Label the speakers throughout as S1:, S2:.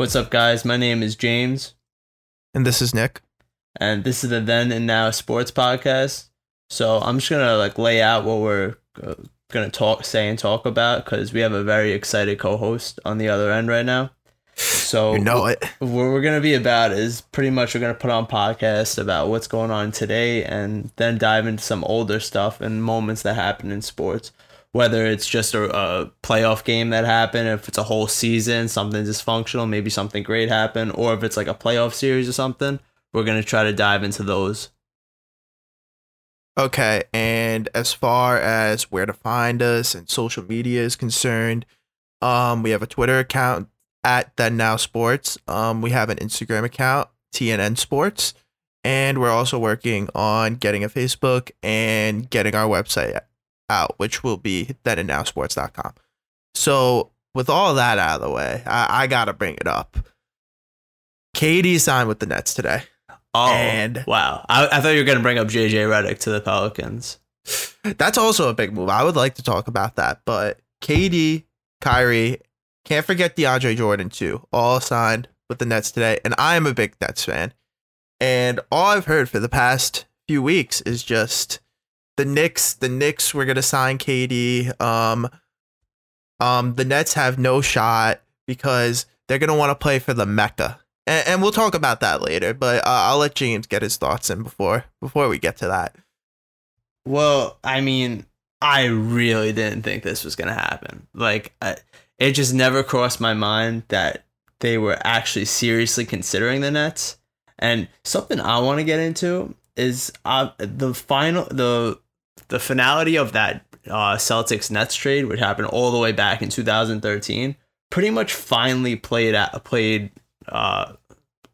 S1: What's up, guys? My name is James,
S2: And this is Nick.
S1: and this is the Then and Now Sports Podcast. So I'm just gonna like lay out what we're uh, gonna talk, say, and talk about because we have a very excited co-host on the other end right now. So
S2: You know it.
S1: what we're gonna be about is pretty much we're gonna put on podcasts about what's going on today, and then dive into some older stuff and moments that happen in sports. Whether it's just a, a playoff game that happened, if it's a whole season, something dysfunctional, maybe something great happened, or if it's like a playoff series or something, we're gonna try to dive into those.
S2: Okay, and as far as where to find us and social media is concerned, um, we have a Twitter account at Then Now Sports. Um, we have an Instagram account, TNN Sports, and we're also working on getting a Facebook and getting our website out, which will be thenandnowsports.com. So, with all that out of the way, I, I gotta bring it up. KD signed with the Nets today.
S1: Oh,
S2: And-
S1: wow! I, I thought you were gonna bring up JJ Redick to the Pelicans.
S2: That's also a big move. I would like to talk about that. But KD, Kyrie, can't forget DeAndre Jordan too. All signed with the Nets today. And I am a big Nets fan. And all I've heard for the past few weeks is just the Knicks, the Knicks were gonna sign KD. Um um the Nets have no shot because they're gonna want to play for the Mecca. And, and we'll talk about that later, but uh, I'll let James get his thoughts in before before we get to that.
S1: Well, I mean, I really didn't think this was gonna happen. Like, I, it just never crossed my mind that they were actually seriously considering the Nets. And something I want to get into is uh, the final the the finality of that uh, Celtics Nets trade, which happened all the way back in 2013. Pretty much finally played at played uh,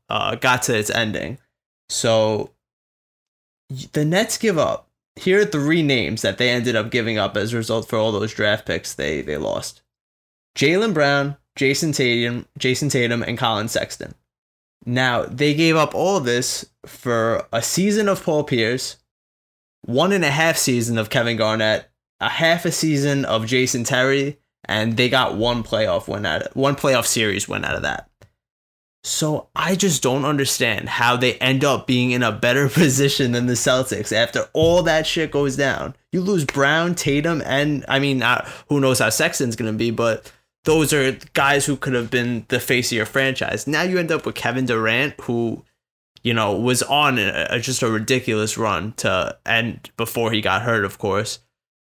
S1: uh, got to its ending. So the Nets give up here are three names that they ended up giving up as a result for all those draft picks they they lost. Jaylen Brown, Jayson Tatum, Jayson Tatum, and Collin Sexton. Now they gave up all this for a season of Paul Pierce, one and a half season of Kevin Garnett, a half a season of Jason Terry, and they got one playoff win out of one playoff series win out of that. So I just don't understand how they end up being in a better position than the Celtics after all that shit goes down. You lose Brown, Tatum, and I mean, uh, who knows how Sexton's gonna be, but those are guys who could have been the face of your franchise. Now you end up with Kevin Durant, who you know was on a, a- just a ridiculous run to end before he got hurt. Of course,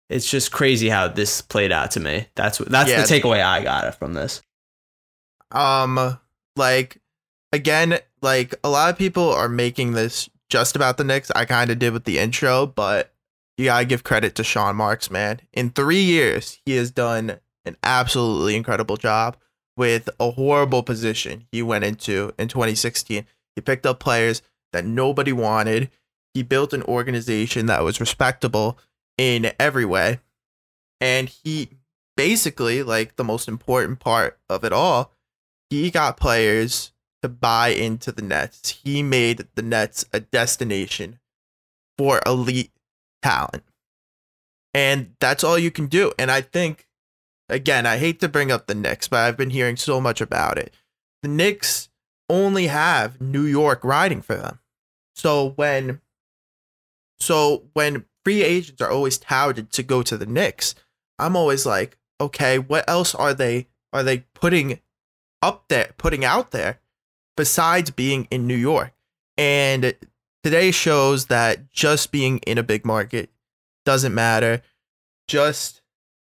S1: it's just crazy how this played out to me. That's that's
S2: Yeah.
S1: the takeaway I got from this.
S2: um like again like a lot of people are making this just about the Knicks. I kind of did with the intro, but you gotta give credit to Sean Marks, man. In three years, he has done an absolutely incredible job with a horrible position he went into in 2016. He picked up players that nobody wanted. He built an organization that was respectable in every way. And he basically, like the most important part of it all, he got players to buy into the Nets. He made the Nets a destination for elite talent. And that's all you can do. And I think, again, I hate to bring up the Knicks, but I've been hearing so much about it. The Knicks only have New York riding for them. So when so when free agents are always touted to go to the Knicks, I'm always like, okay, what else are they are they putting up there, putting out there besides being in New York? And today shows that just being in a big market doesn't matter. Just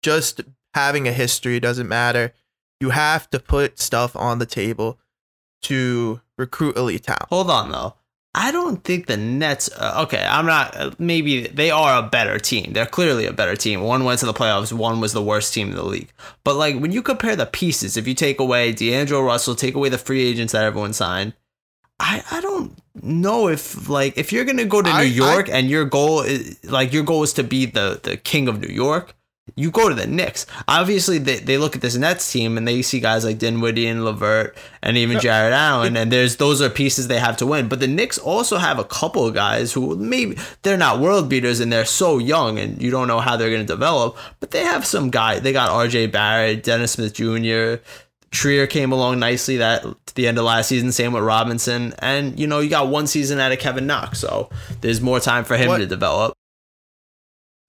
S2: just having a history doesn't matter. You have to put stuff on the table to recruit elite talent.
S1: Hold on though. I don't think the Nets. Uh, okay, I'm not. Uh, maybe they are a better team. They're clearly a better team. One went to the playoffs. One was the worst team in the league. But like when you compare the pieces, if you take away D'Angelo Russell, take away the free agents that everyone signed, I I don't know if like if you're gonna go to New
S2: I-
S1: York and your goal is like your goal is to be the the king of New York. You go to the Knicks. Obviously, they, they look at this Nets team and they see guys like Dinwiddie and LeVert and even Jarrett Allen, and there's those are pieces they have to win. But the Knicks also have a couple of guys who maybe they're not world beaters and they're so young and you don't know how they're going to develop. But they have some guy. They got R.J. Barrett, Dennis Smith Jr. Trier came along nicely that to the end of last season. Same with Robinson, and you know you got one season out of Kevin Knox, so there's more time for him
S2: What-
S1: to develop.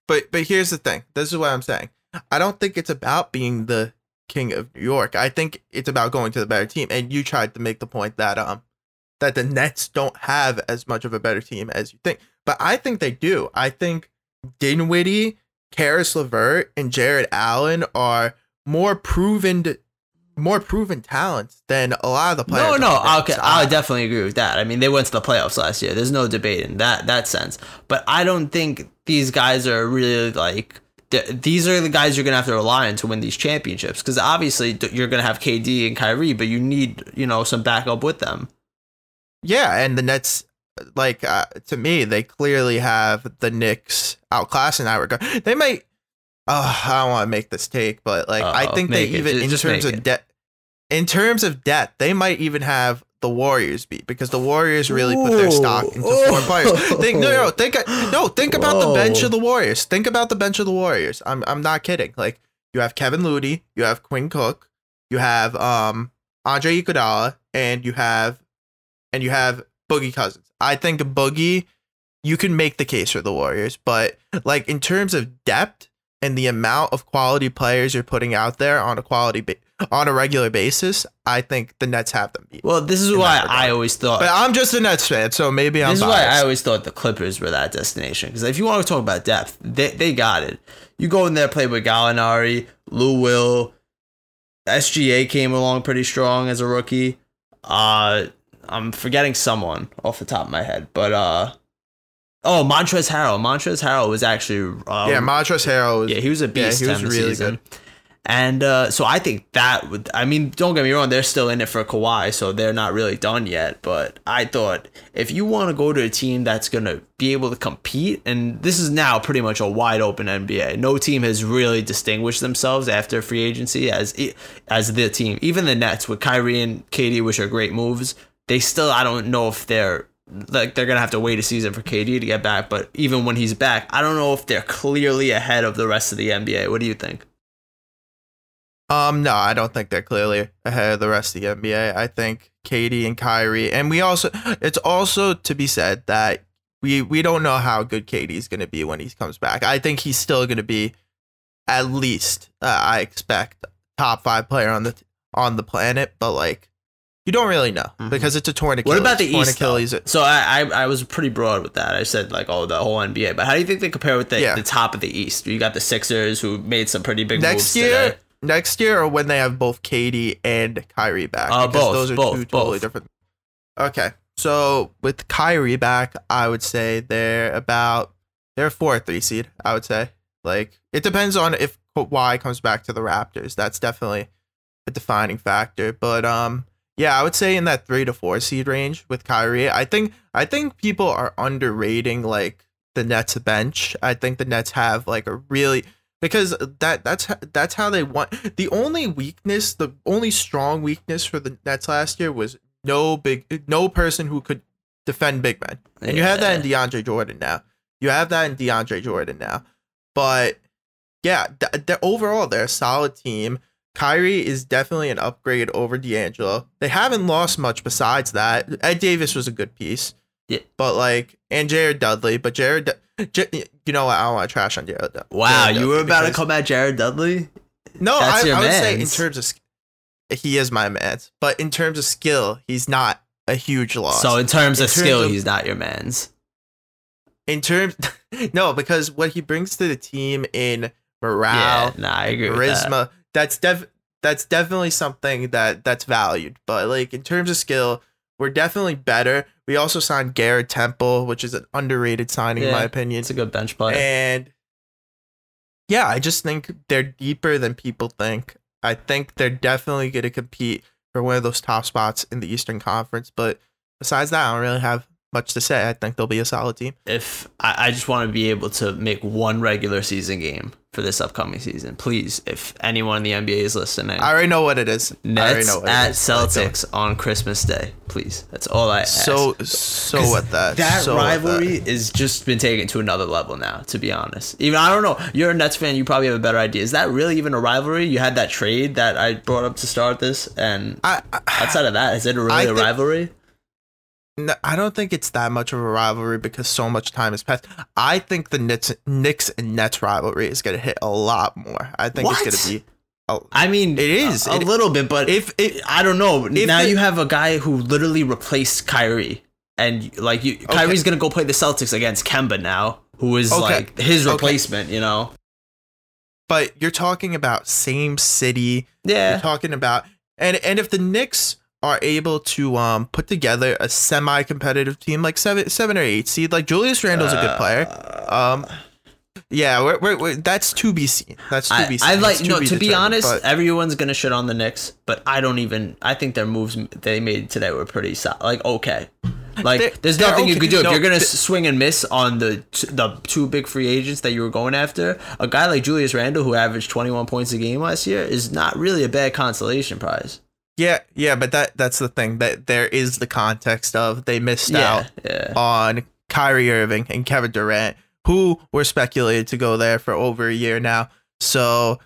S2: But but here's the thing. This is what I'm saying. I don't think it's about being the king of New York. I think it's about going to the better team. And you tried to make the point that um that the Nets don't have as much of a better team as you think. But I think they do. I think Dinwiddie, Caris LeVert, and Jarrett Allen are more proven more proven talents than a lot of the players.
S1: No, no, okay, I definitely agree with that. I mean, they went to the playoffs last year. There's no debate in that that sense. But I don't think these guys are really like these are the guys you're gonna have to rely on to win these championships. Because obviously you're gonna have KD and Kyrie, but you need you know some backup with them.
S2: Yeah, and the Nets, like uh, to me, they clearly have the Knicks outclassed in that regard. They might. Uh, I don't want to make this take, but like I
S1: Uh-oh,
S2: think they
S1: it.
S2: even in
S1: just
S2: terms of debt, in terms of debt, they might even have the Warriors beat because the Warriors really put their stock into
S1: Ooh.
S2: four players. Think no, no, think no, think about the bench of the Warriors. Think about the bench of the Warriors. I'm I'm not kidding. Like you have Kevin Looney, you have Quinn Cook, you have um Andre Iguodala, and you have and you have Boogie Cousins. I think Boogie, you can make the case for the Warriors, but like in terms of depth and the amount of quality players you're putting out there on a quality ba- on a regular basis, I think the Nets have them beat.
S1: Well, this is why. I always thought.
S2: But I'm just a Nets fan, so maybe I'm
S1: this is
S2: biased.
S1: why I always thought the Clippers were that destination. Because if you want to talk about depth, they, they got it. You go in there, play with Gallinari, Lou Will, SGA came along pretty strong as a rookie. Uh, I'm forgetting someone off the top of my head, but uh, oh, Montrezl Harrell. Montrezl Harrell was actually uh,
S2: yeah, Montrezl Harrell. Was,
S1: yeah, he was a beast.
S2: he was really
S1: season. And uh, so I think that would. I mean, don't get me wrong; they're still in it for Kawhi, so they're not really done yet. But I thought if you want to go to a team that's gonna be able to compete, and this is now pretty much a wide open NBA. No team has really distinguished themselves after free agency as as the team. Even the Nets with Kyrie and KD, which are great moves, they still. I don't know if they're like they're gonna have to wait a season for KD to get back. But even when he's back, I don't know if they're clearly ahead of the rest of the NBA. What do you think?
S2: Um, no, I don't think they're clearly ahead of the rest of the NBA. I think KD and Kyrie, and we also, it's also to be said that we we don't know how good KD's to be when he comes back. I think he's still to be at least, uh, I expect, top five player on the on the planet, but like you don't really know
S1: Mhm.
S2: because it's a torn Achilles.
S1: What about the
S2: torn
S1: East? though?
S2: Achilles.
S1: So I, I I was pretty broad with that. I said like oh the whole NBA, but how do you think they compare with the,
S2: Yeah.
S1: the top of the East? You got the Sixers who made some pretty big moves
S2: Next year,
S1: today.
S2: next year, or when they have both KD and Kyrie back.
S1: Uh, both,
S2: Those are
S1: both,
S2: two totally
S1: both.
S2: different. Okay, so with Kyrie back, I would say they're about they're a four or three seed. I would say like it depends on if Kawhi comes back to the Raptors. That's definitely a defining factor. But um, yeah, I would say in that three to four seed range with Kyrie. I think I think people are underrating like the Nets bench. I think the Nets have like a really because that that's that's how they want. The only weakness, the only strong weakness for the Nets last year was no big, no person who could defend big men, and you have that in DeAndre Jordan now. You have that in DeAndre Jordan now, but yeah, th- th- overall they're a solid team. Kyrie is definitely an upgrade over D'Angelo. They haven't lost much besides that. Ed Davis was a good piece.
S1: Yeah.
S2: But like, and Jared Dudley, but Jared, J- you know what? I don't want to trash on Jared. Du-
S1: Wow,
S2: Jared
S1: you were about to come at Jared Dudley.
S2: No,
S1: That's
S2: I, I would say in terms of, he is my man. But in terms of skill, he's not a huge loss.
S1: So in terms
S2: In
S1: of
S2: terms
S1: skill,
S2: of-
S1: he's not your man's.
S2: in terms, no, because what he brings to the team in morale,
S1: Yeah, nah, I agree
S2: charisma, that's def that's definitely something that that's valued. But like in terms of skill, we're definitely better. We also signed Garrett Temple, which is an underrated signing in my opinion.
S1: It's a good bench player.
S2: And yeah, I just think they're deeper than people think. I think they're definitely going to compete for one of those top spots in the Eastern Conference. But besides that, I don't really have much to say. I think they'll be a solid team.
S1: if I, I just want to be able to make one regular season game for this upcoming season. Please, if anyone in the NBA is listening,
S2: I already know what it is.
S1: Nets
S2: it
S1: at
S2: is.
S1: Celtics on Christmas Day. Please, that's all I ask.
S2: So so what that
S1: that
S2: so
S1: rivalry is just been taken to another level now. To be honest, even I don't know. You're a Nets fan. You probably have a better idea. Is that really even a rivalry? You had that trade that I brought up to start this, and
S2: I, I
S1: outside of that, is it really
S2: I
S1: a
S2: think-
S1: rivalry?
S2: No, I don't think it's that much of a rivalry because so much time has passed. I think the Knicks, Knicks and Nets rivalry is going to hit a lot more. I think
S1: What?
S2: it's going to be.
S1: I mean,
S2: It is.
S1: a, a
S2: It-
S1: little bit, but
S2: if it,
S1: I don't know. Now
S2: it-
S1: you have a guy who literally replaced Kyrie, and like you, Kyrie's gonna go play the Celtics against Kemba now, who is
S2: Okay.
S1: like his
S2: Okay.
S1: replacement. You know?
S2: but you're talking about same city. You're
S1: Yeah.
S2: talking about and and if the Knicks are able to um put together a semi-competitive team like seven seven or eight seed, like Julius Randle's a good player. Um, yeah, we're, we're, we're, that's to be seen. That's to
S1: I,
S2: be seen.
S1: I like
S2: It's
S1: no. To be honest,
S2: but-
S1: everyone's gonna shit on the Knicks, but I don't even. I think their moves they made today were pretty solid. Like okay, like
S2: They're-
S1: there's
S2: they're
S1: nothing you could do if you're gonna
S2: th-
S1: swing and miss on the t- the two big free agents that you were going after. A guy like Julius Randle, who averaged 21 points a game last year, is not really a bad consolation prize.
S2: Yeah, yeah, but that that's the thing that there is the context of they missed
S1: Yeah,
S2: out
S1: yeah.
S2: on Kyrie Irving and Kevin Durant, who were speculated to go there for over a year now. So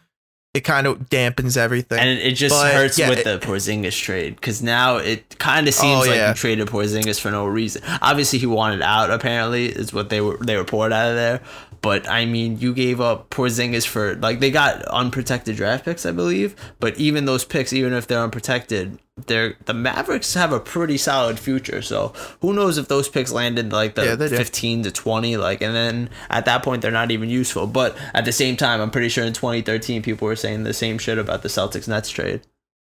S2: it kind of dampens everything.
S1: And it just
S2: But,
S1: hurts
S2: yeah,
S1: with
S2: it-
S1: the Porzingis trade because now it kind of oh, seems
S2: Oh,
S1: like you traded Porzingis for no reason. Obviously, he wanted out. Apparently, is what they were they were poured out of there. But I mean, you gave up Porzingis for like they got unprotected draft picks, I believe. But even those picks, even if they're unprotected, they're the Mavericks have a pretty solid future. So who knows if those picks landed like the
S2: Yeah,
S1: fifteen to twenty, like, and then at that point they're not even useful. But at the same time, I'm pretty sure in 2013 people were saying the same shit about the Celtics Nets trade.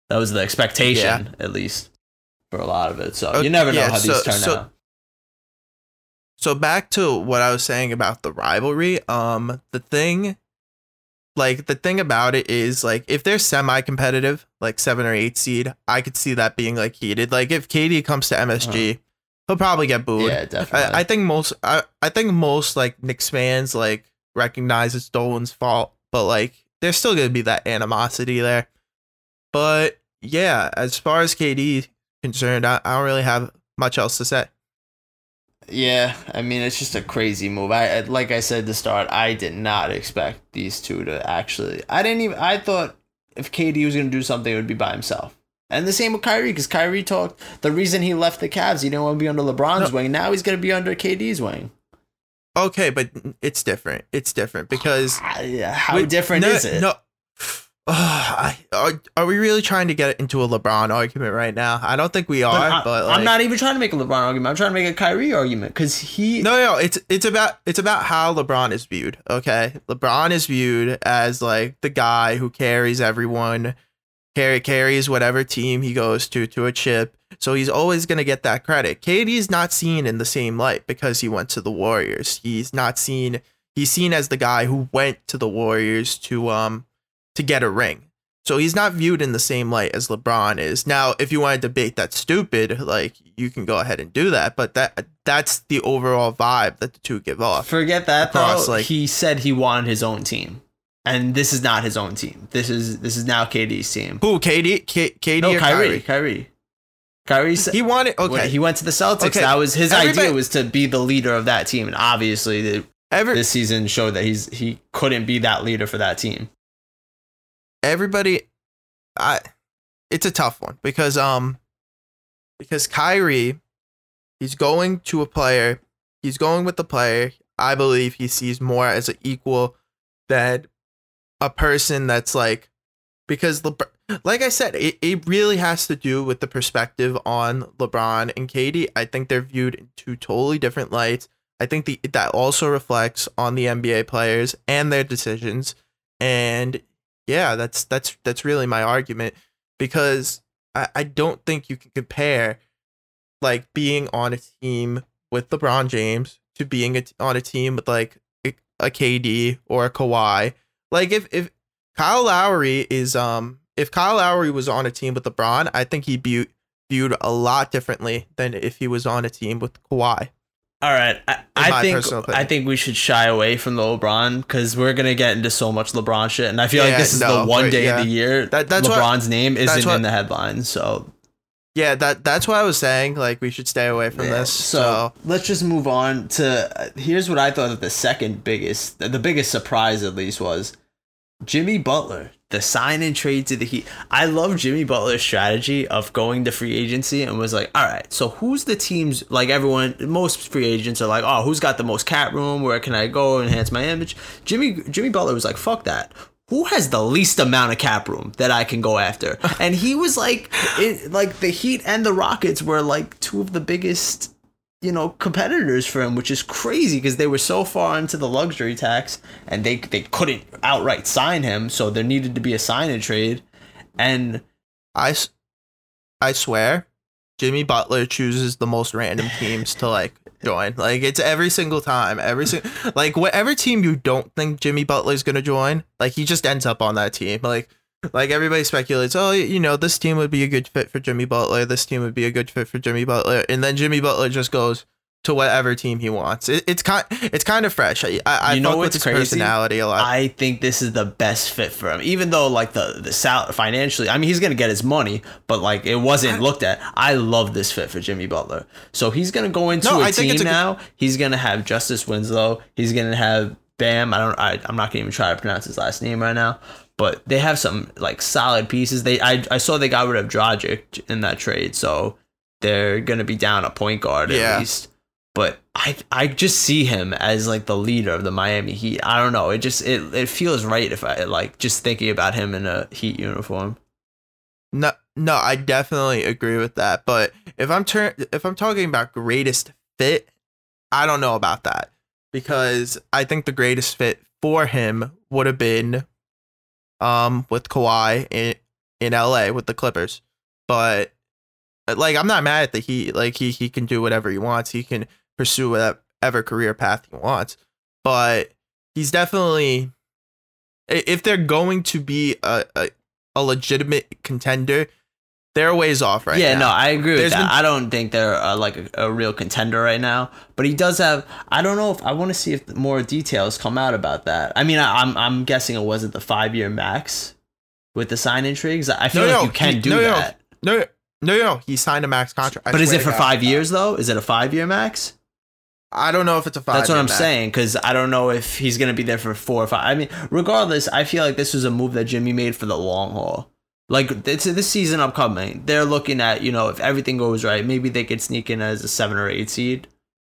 S1: That was the expectation, at least for a lot of it. So you never know
S2: yeah,
S1: how these
S2: so-
S1: turn
S2: so-
S1: out.
S2: So back to what I was saying about the rivalry. Um, the thing, like the thing about it is like if they're semi-competitive, like seven or eight seed, I could see that being like heated. Like if KD comes to MSG, he'll probably get booed.
S1: Yeah, definitely.
S2: I, I think most I, I think most like Knicks fans like recognize it's Dolan's fault, but like there's still gonna be that animosity there. But yeah, as far as KD concerned, I, I don't really have much else to say.
S1: Yeah, I mean it's just a crazy move. I like I said to start, I did not expect these two to actually. I didn't even. I thought if KD was gonna do something, it would be by himself. And the same with Kyrie, because Kyrie talked. The reason he left the Cavs, he didn't want to be under LeBron's
S2: No.
S1: wing. Now he's gonna be under KD's wing.
S2: Okay, but it's different. It's different because
S1: Ah, yeah, How
S2: Wait,
S1: different
S2: no,
S1: is it?
S2: No. I, are, are we really trying to get into a LeBron argument right now? I don't think we are,
S1: But
S2: but,
S1: I'm not even trying to make a LeBron argument. I'm trying to make a Kyrie argument because he.
S2: No, no, it's it's about it's about how LeBron is viewed. Okay, LeBron is viewed as like the guy who carries everyone, carry carries whatever team he goes to to a chip. So he's always gonna get that credit. KD's not seen in the same light because he went to the Warriors. He's not seen. He's seen as the guy who went to the Warriors to um to get a ring. So he's not viewed in the same light as LeBron is. Now, if you want to debate that's stupid, like you can go ahead and do that, but that that's the overall vibe that the two give off.
S1: Forget that
S2: across,
S1: though.
S2: like-
S1: he said he wanted his own team, and this is not his own team. This is this is now KD's team.
S2: Who, KD, K, KD
S1: No,
S2: or
S1: Kyrie.
S2: Kyrie?
S1: Kyrie. Kyrie said
S2: He wanted okay.
S1: he went to the Celtics.
S2: Okay.
S1: That was his
S2: Everybody-
S1: idea was to be the leader of that team, and obviously the,
S2: Every,
S1: this season showed that he's he couldn't be that leader for that team.
S2: Everybody I it's a tough one because um because Kyrie he's going to a player he's going with the player I believe he sees more as an equal than a person that's like because LeBron, like I said it, it really has to do with the perspective on LeBron and KD I think they're viewed in two totally different lights. I think the that also reflects on the NBA players and their decisions. And yeah, that's that's that's really my argument because I, I don't think you can compare like being on a team with LeBron James to being a, on a team with like a, KD or a Kawhi. Like if if Kyle Lowry is um if Kyle Lowry was on a team with LeBron, I think he'd be viewed a lot differently than if he was on a team with Kawhi.
S1: All right, I, I think. I think we should shy away from the LeBron because we're gonna get into so much LeBron shit, and I feel like this is
S2: no,
S1: the one day
S2: yeah.
S1: of the year
S2: That- that's what-
S1: LeBron's name isn't
S2: what-
S1: in the headlines. So
S2: Yeah, that that's why I was saying like we should stay away from
S1: Yeah,
S2: this.
S1: So,
S2: So,
S1: let's just move on to uh, here's what I thought of the second biggest, the biggest surprise at least was Jimmy Butler, the sign and trade to the Heat. I love Jimmy Butler's strategy of going to free agency and was like, all right, so who's the teams? Like everyone, most free agents are like, oh, who's got the most cap room? Where can I go enhance my image? Jimmy Jimmy Butler was like, fuck that. Who has the least amount of cap room that I can go after? And he was like, it, like the Heat and the Rockets were like two of the biggest you know competitors for him which is crazy because they were so far into the luxury tax and they they couldn't outright sign him so there needed to be a sign and trade and
S2: I, I swear, Jimmy Butler chooses the most random teams to like join. Like it's every single time, every single like whatever team you don't think Jimmy Butler's gonna join, like he just ends up on that team. Like like everybody speculates, oh, you know, this team would be a good fit for Jimmy Butler. This team would be a good fit for Jimmy Butler, and then Jimmy Butler just goes to whatever team he wants. It, it's kind, it's kind of fresh. I, I,
S1: You know what's
S2: his
S1: crazy?
S2: personality a lot.
S1: i think this is the best fit for him even though like the the sal- financially i mean he's gonna get his money but like it wasn't looked at i love this fit for jimmy butler so he's gonna go into
S2: No,
S1: a
S2: I
S1: team
S2: a good-
S1: now he's gonna have justice winslow he's gonna have bam i don't I, i'm not gonna even try to pronounce his last name right now but they have some like solid pieces they i, I saw they got rid of Dragic in that trade so they're gonna be down a point guard
S2: Yeah.
S1: at least but I I just see him as like the leader of the Miami Heat. I don't know. It just it, it feels right if I like just thinking about him in a Heat uniform.
S2: No, no, I definitely agree with that. But if I'm turn, if I'm talking about greatest fit, I don't know about that because I think the greatest fit for him would have been, um, with Kawhi in in LA with the Clippers. But like, I'm not mad at the Heat. Like he he can do whatever he wants. He can pursue whatever career path he wants. But he's definitely if they're going to be a, a a legitimate contender, they're a ways off right
S1: yeah,
S2: now.
S1: no, I agree with
S2: There's
S1: that.
S2: been-
S1: I don't think they're uh, like a, a real contender right now, but he does have. I don't know if I want to see if more details come out about that. I mean, I, I'm I'm guessing it wasn't the five year max with the sign intrigues. I feel
S2: No,
S1: like
S2: no,
S1: you can
S2: he-
S1: do
S2: no, no,
S1: that.
S2: No, no, no, no. He signed a max contract. I
S1: But is
S2: swear
S1: it for
S2: God.
S1: five years though? Is it a five year max?
S2: I don't know if it's a five.
S1: That's what I'm saying because I don't know if he's gonna be there for four or five. I mean, regardless, I feel like this was a move that Jimmy made for the long haul. Like it's this season upcoming, they're looking at you know if everything goes right, maybe they could sneak in as a seven or eight seed.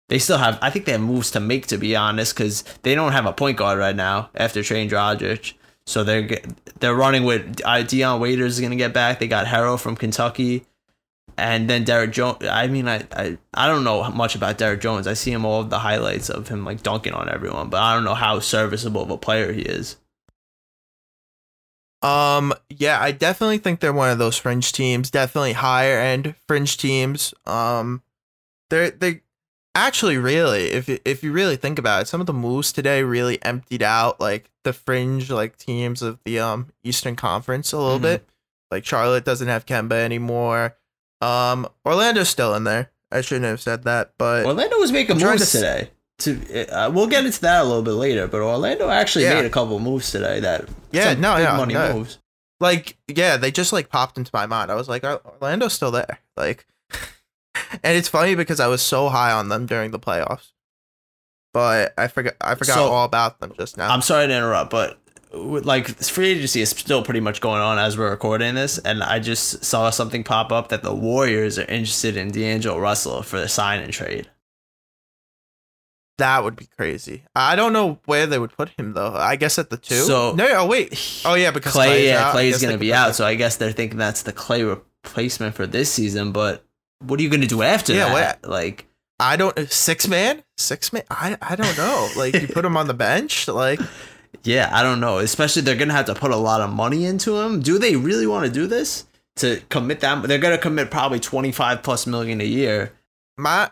S1: They still have, I think they have moves to make to be honest, because they don't have a point guard right now after trading Dragic. So they're they're running with uh, Dion Waiters is gonna get back. They got Herro from Kentucky, and then Derrick Jones. I mean, I, I I don't know much about Derrick Jones. I see him all of the highlights of him like dunking on everyone, but I don't know how serviceable of a player he is.
S2: Um, yeah, I definitely think they're one of those fringe teams. Definitely higher end fringe teams. Um, they're they actually really, if you- if you really think about it, some of the moves today really emptied out like the fringe like teams of the um Eastern Conference a little
S1: Mhm.
S2: bit. Like Charlotte doesn't have Kemba anymore. Um, Orlando's still in there. I shouldn't have said that, but
S1: Orlando was making moves
S2: to
S1: today. To uh, we'll get into that a little bit later, but Orlando actually
S2: Yeah.
S1: made a couple moves today that
S2: Yeah, no,
S1: big
S2: yeah,
S1: money
S2: no.
S1: moves.
S2: like yeah they just like popped into my mind i was like "Or- orlando's still there like and it's funny because i was so high on them during the playoffs but i forgot i forgot
S1: So-
S2: all about them just now
S1: I'm sorry to interrupt, but like free agency is still pretty much going on as we're recording this, and I just saw something pop up that the Warriors are interested in D'Angelo Russell for the sign and trade.
S2: That would be crazy i don't know where they would put him though i guess at the two
S1: So-
S2: no oh wait oh yeah because
S1: Clay,
S2: Clay's
S1: yeah,
S2: out.
S1: Clay's gonna be out, so I guess they're thinking that's the Clay replacement for this season. But what are you gonna do after
S2: Yeah,
S1: that? Like,
S2: i don't uh, six man six man i i don't know like you put him on the bench like
S1: yeah, I don't know. Especially they're gonna have to put a lot of money into him. Do they really want to do this? To commit that, they're gonna commit probably twenty five plus million a year.
S2: my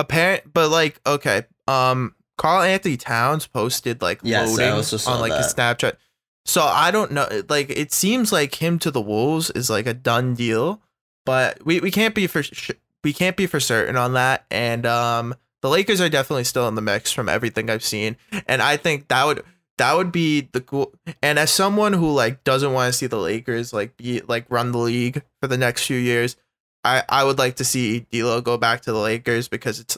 S2: apparent but like okay um karl anthony towns posted like
S1: Yes,
S2: loading on like
S1: that.
S2: his snapchat so i don't know like it seems like him to the wolves is like a done deal but we, we can't be for sh- we can't be for certain on that and um the Lakers are definitely still in the mix from everything I've seen, and I think that would that would be the cool. And as someone who like doesn't want to see the Lakers like be like run the league for the next few years, I I would like to see D'Lo go back to the Lakers because it's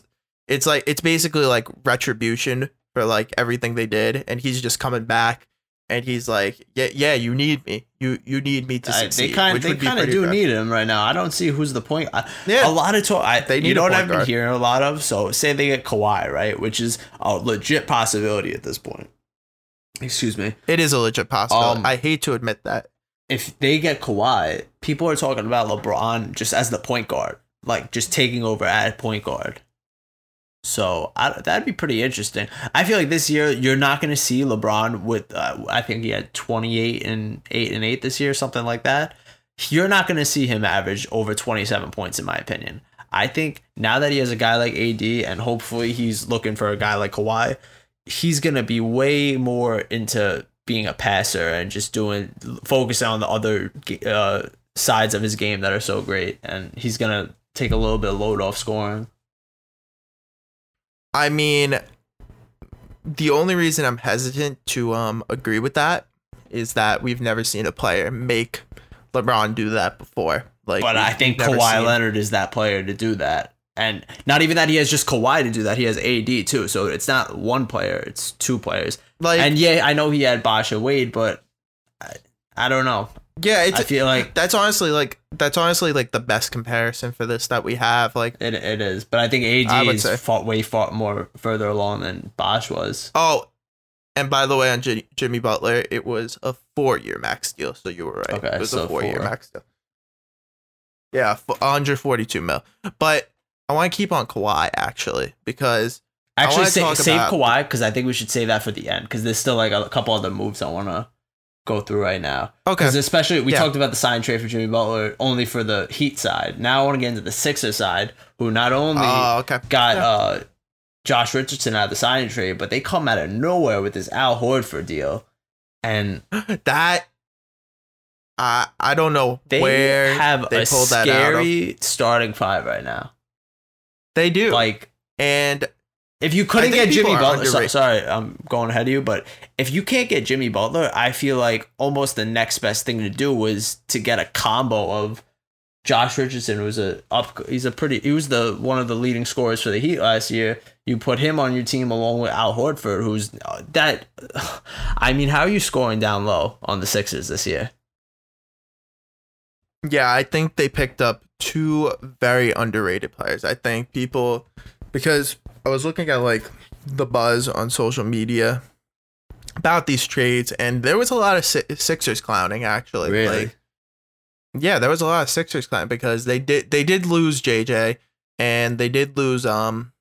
S2: it's like it's basically like retribution for like everything they did, and he's just coming back. And he's like, yeah, yeah, you need me. You you need me to succeed.
S1: they kind they kind of do
S2: fair.
S1: need him right now. I don't see who's the point. I,
S2: Yeah.
S1: a lot of talk. I,
S2: They need
S1: you know what I've been
S2: guard.
S1: hearing a lot of. So say they get Kawhi right, which is a legit possibility at this point. Excuse me.
S2: It is a legit possibility.
S1: Um,
S2: I hate to admit that.
S1: If they get Kawhi, people are talking about LeBron just as the point guard, like just taking over at point guard. So I, that'd be pretty interesting. I feel like this year you're not going to see LeBron with. Uh, I think he had 28 and eight and eight this year, something like that. You're not going to see him average over 27 points, in my opinion. I think now that he has a guy like AD, and hopefully he's looking for a guy like Kawhi, he's going to be way more into being a passer and just doing focusing on the other uh, sides of his game that are so great, and he's to take a little bit of load off scoring.
S2: I mean, the only reason I'm hesitant to um agree with that is that we've never seen a player make LeBron do that before. Like,
S1: But I think Kawhi Leonard is that player to do that. And not even that he has just Kawhi to do that. He has AD too. So it's not one player, it's two players.
S2: like,
S1: and yeah, I know he had Basha Wade, but I, I don't know.
S2: Yeah, it's
S1: I feel like
S2: that's honestly like that's honestly like the best comparison for this that we have. Like,
S1: it, it is. But I think AD
S2: I
S1: is
S2: say.
S1: far, way fought more further along than Bosh was.
S2: oh, and by the way, on J- Jimmy Butler, it was a four-year max deal. So you were right.
S1: Okay,
S2: it was
S1: so
S2: a four-year max deal. Yeah, f- 142 mil. But I want to keep on Kawhi actually because
S1: Actually,
S2: talk
S1: save
S2: about-
S1: Kawhi because I think we should save that for the end because there's still like a couple other moves I want to go through right now.
S2: okay,
S1: Because especially we
S2: Yeah.
S1: talked about the sign trade for Jimmy Butler only for the Heat side. Now I want to get into the Sixers side, who not only
S2: oh okay,
S1: got
S2: Yeah.
S1: uh, Josh Richardson out of the sign trade, but they come out of nowhere with this Al Horford deal, and
S2: that I I don't know
S1: they
S2: where
S1: have
S2: they
S1: a
S2: pulled that out of.
S1: scary starting five right now.
S2: They do,
S1: Like
S2: and
S1: if you couldn't get Jimmy Butler, so- sorry, I'm going ahead of you, but if you can't get Jimmy Butler, I feel like almost the next best thing to do was to get a combo of Josh Richardson, who's a up, he's a pretty, he was the one of the leading scorers for the Heat last year. You put him on your team along with Al Horford, who's uh, that. I mean, how are you scoring down low on the Sixers this year?
S2: yeah, I think they picked up two very underrated players. I think people because I was looking at like the buzz on social media about these trades, and there was a lot of Sixers clowning actually.
S1: Really?
S2: Like, yeah, there was a lot of Sixers clowning because they did they did lose JJ and they did lose um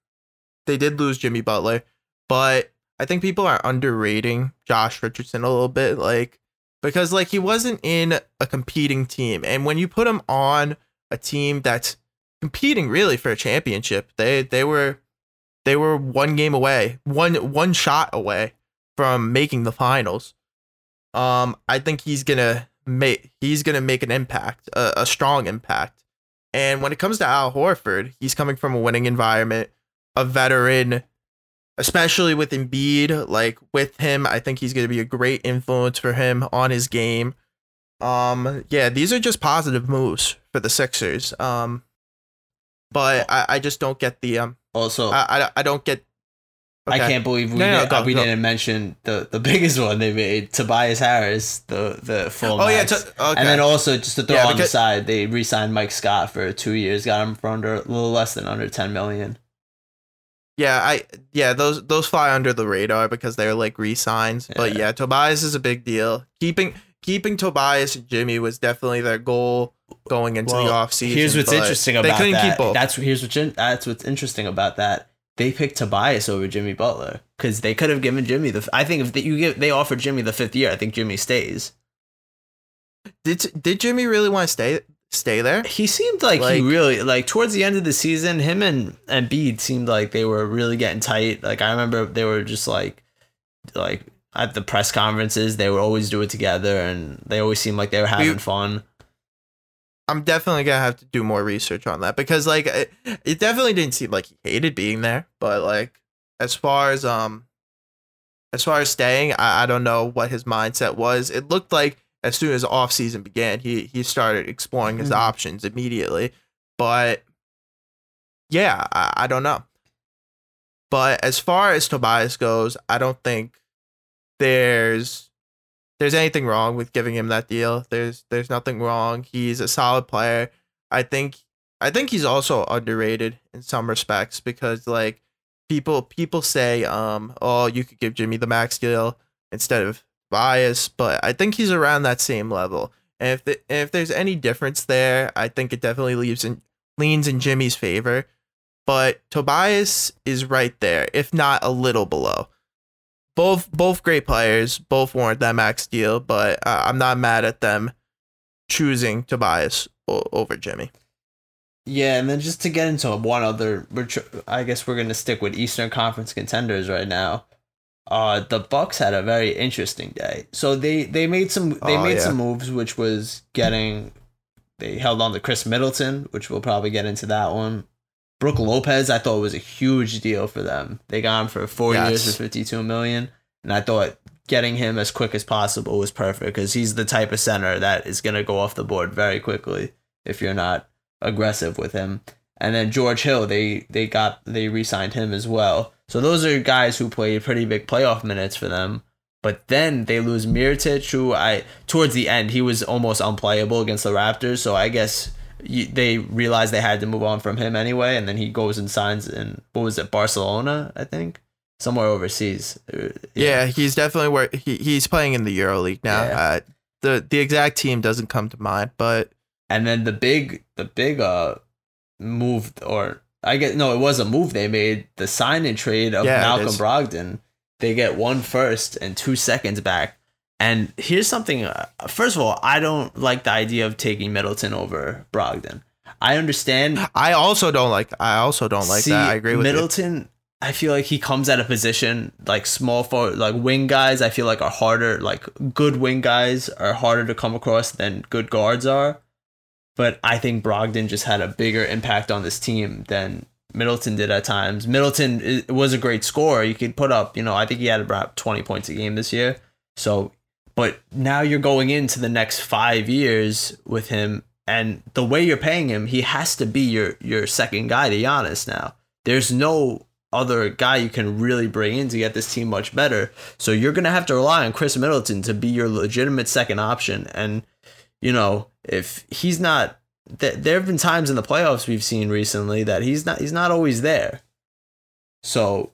S2: they did lose Jimmy Butler, but I think people are underrating Josh Richardson a little bit, like because like he wasn't in a competing team, and when you put him on a team that's competing really for a championship, they they were they were one game away, one one shot away from making the finals. Um, I think he's gonna make he's gonna make an impact, a, a strong impact. And when it comes to Al Horford, he's coming from a winning environment, a veteran, especially with Embiid. Like with him, I think he's gonna be a great influence for him on his game. Um, yeah, these are just positive moves for the Sixers. Um, but I, I just don't get the um,
S1: Also,
S2: I, I, I don't get.
S1: I can't believe we,
S2: No, no,
S1: did,
S2: go,
S1: we didn't mention the, the biggest one they made, Tobias Harris, the the full.
S2: Oh yeah,
S1: max.
S2: t- okay.
S1: And then also just to throw
S2: Yeah,
S1: on the side, they re-signed Mike Scott for two years, got him for under a little less than under ten million.
S2: Yeah, I yeah those those fly under the radar because they're like re-signs. But
S1: Yeah.
S2: yeah, Tobias is a big deal. Keeping keeping Tobias and Jimmy was definitely their goal going into the off season.
S1: here's what's interesting about
S2: they couldn't
S1: that.
S2: keep both.
S1: That's here's what's in, that's what's interesting about that. They picked Tobias over Jimmy Butler because they could have given Jimmy the. I think if they, you give they offered Jimmy the fifth year, I think Jimmy stays.
S2: Did did Jimmy really want to stay stay there?
S1: He seemed like,
S2: Like-
S1: he really like towards the end of the season, him and Embiid seemed like they were really getting tight. Like I remember they were just like like at the press conferences, they would always do it together, and they always seemed like they were having
S2: We-
S1: fun.
S2: I'm definitely gonna have to do more research on that because like it, it definitely didn't seem like he hated being there, but like as far as um as far as staying, I, I don't know what his mindset was. It looked like as soon as off season began, he he started exploring his
S1: Mhm.
S2: options immediately. But yeah, I, I don't know. But as far as Tobias goes, I don't think there's there's anything wrong with giving him that deal. There's there's nothing wrong. He's a solid player. I think I think he's also underrated in some respects because like people people say um oh you could give Jimmy the max deal instead of Tobias, but I think he's around that same level. And if the, if there's any difference there, I think it definitely leaves in leans in Jimmy's favor. But Tobias is right there, if not a little below. Both both great players, both warrant that max deal, but uh, I'm not mad at them choosing Tobias o- over Jimmy.
S1: Yeah, and then just to get into one other, we're I guess we're gonna stick with Eastern Conference contenders right now. Uh, the Bucks had a very interesting day. So they they made some they
S2: Oh,
S1: made
S2: yeah.
S1: some moves, which was getting they held on to Khris Middleton, which we'll probably get into that one. Brook Lopez, I thought was a huge deal for them. They got him for four years
S2: Yes.
S1: for fifty two million, and I thought getting him as quick as possible was perfect because he's the type of center that is gonna go off the board very quickly if you're not aggressive with him. And then George Hill, they they got they re-signed him as well. So those are guys who played pretty big playoff minutes for them. But then they lose Mirotic, who I towards the end he was almost unplayable against the Raptors. So I guess they realized they had to move on from him anyway. And then he goes and signs in what was it Barcelona, I think, somewhere overseas. Uh,
S2: Yeah, he's definitely where he, he's playing in the EuroLeague now.
S1: Yeah.
S2: Uh, the the exact team doesn't come to mind, but
S1: And then the big the big uh move or I guess no, it was a move they made, the sign and trade of
S2: Yeah,
S1: Malcolm. Brogdon. They get one first and two seconds back. And here's something uh, first of all, I don't like the idea of taking Middleton over Brogdon. I understand
S2: I also don't like I also don't like
S1: See,
S2: that. I agree with you.
S1: Middleton. I feel like he comes at a position like small for like wing guys. I feel like are harder. Like good wing guys are harder to come across than good guards are. But I think Brogdon just had a bigger impact on this team than Middleton did at times. Middleton was a great scorer. You could put up, you know, I think he had about twenty points a game this year. So, but now you're going into the next five years with him, and the way you're paying him, he has to be your your second guy to Giannis now. There's no other guy you can really bring in to get this team much better. So you're gonna have to rely on Khris Middleton to be your legitimate second option. And you know, if he's not, th- there have been times in the playoffs we've seen recently that he's not he's not always there. So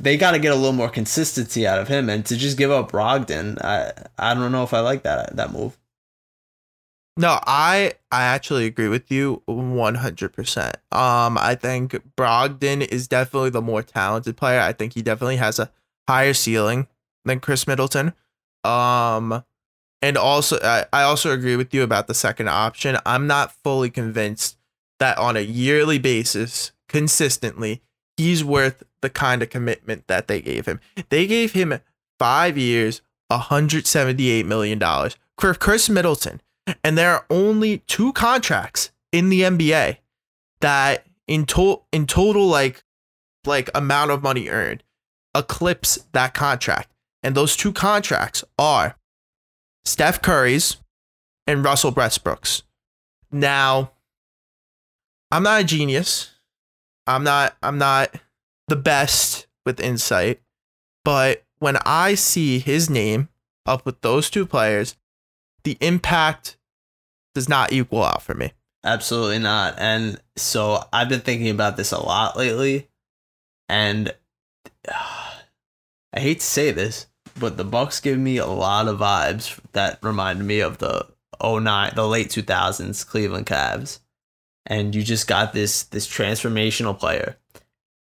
S1: they got to get a little more consistency out of him, and to just give up Brogdon, I I don't know if I like that that move.
S2: No, I I actually agree with you 100%. Um I think Brogdon is definitely the more talented player. I think he definitely has a higher ceiling than Khris Middleton. Um and also I, I also agree with you about the second option. I'm not fully convinced that on a yearly basis consistently he's worth the kind of commitment that they gave him. They gave him 5 years, 178 million dollars. For Khris Middleton, and there are only two contracts in the NBA that in total in total like like amount of money earned eclipse that contract. And those two contracts are Steph Curry's and Russell Westbrook's. Now, I'm not a genius. I'm not I'm not the best with insight, but when I see his name up with those two players, the impact does not equal out for me.
S1: Absolutely not. And so I've been thinking about this a lot lately. And I hate to say this, but the Bucks give me a lot of vibes that remind me of the 09, the late 2000s Cleveland Cavs. And you just got this this transformational player.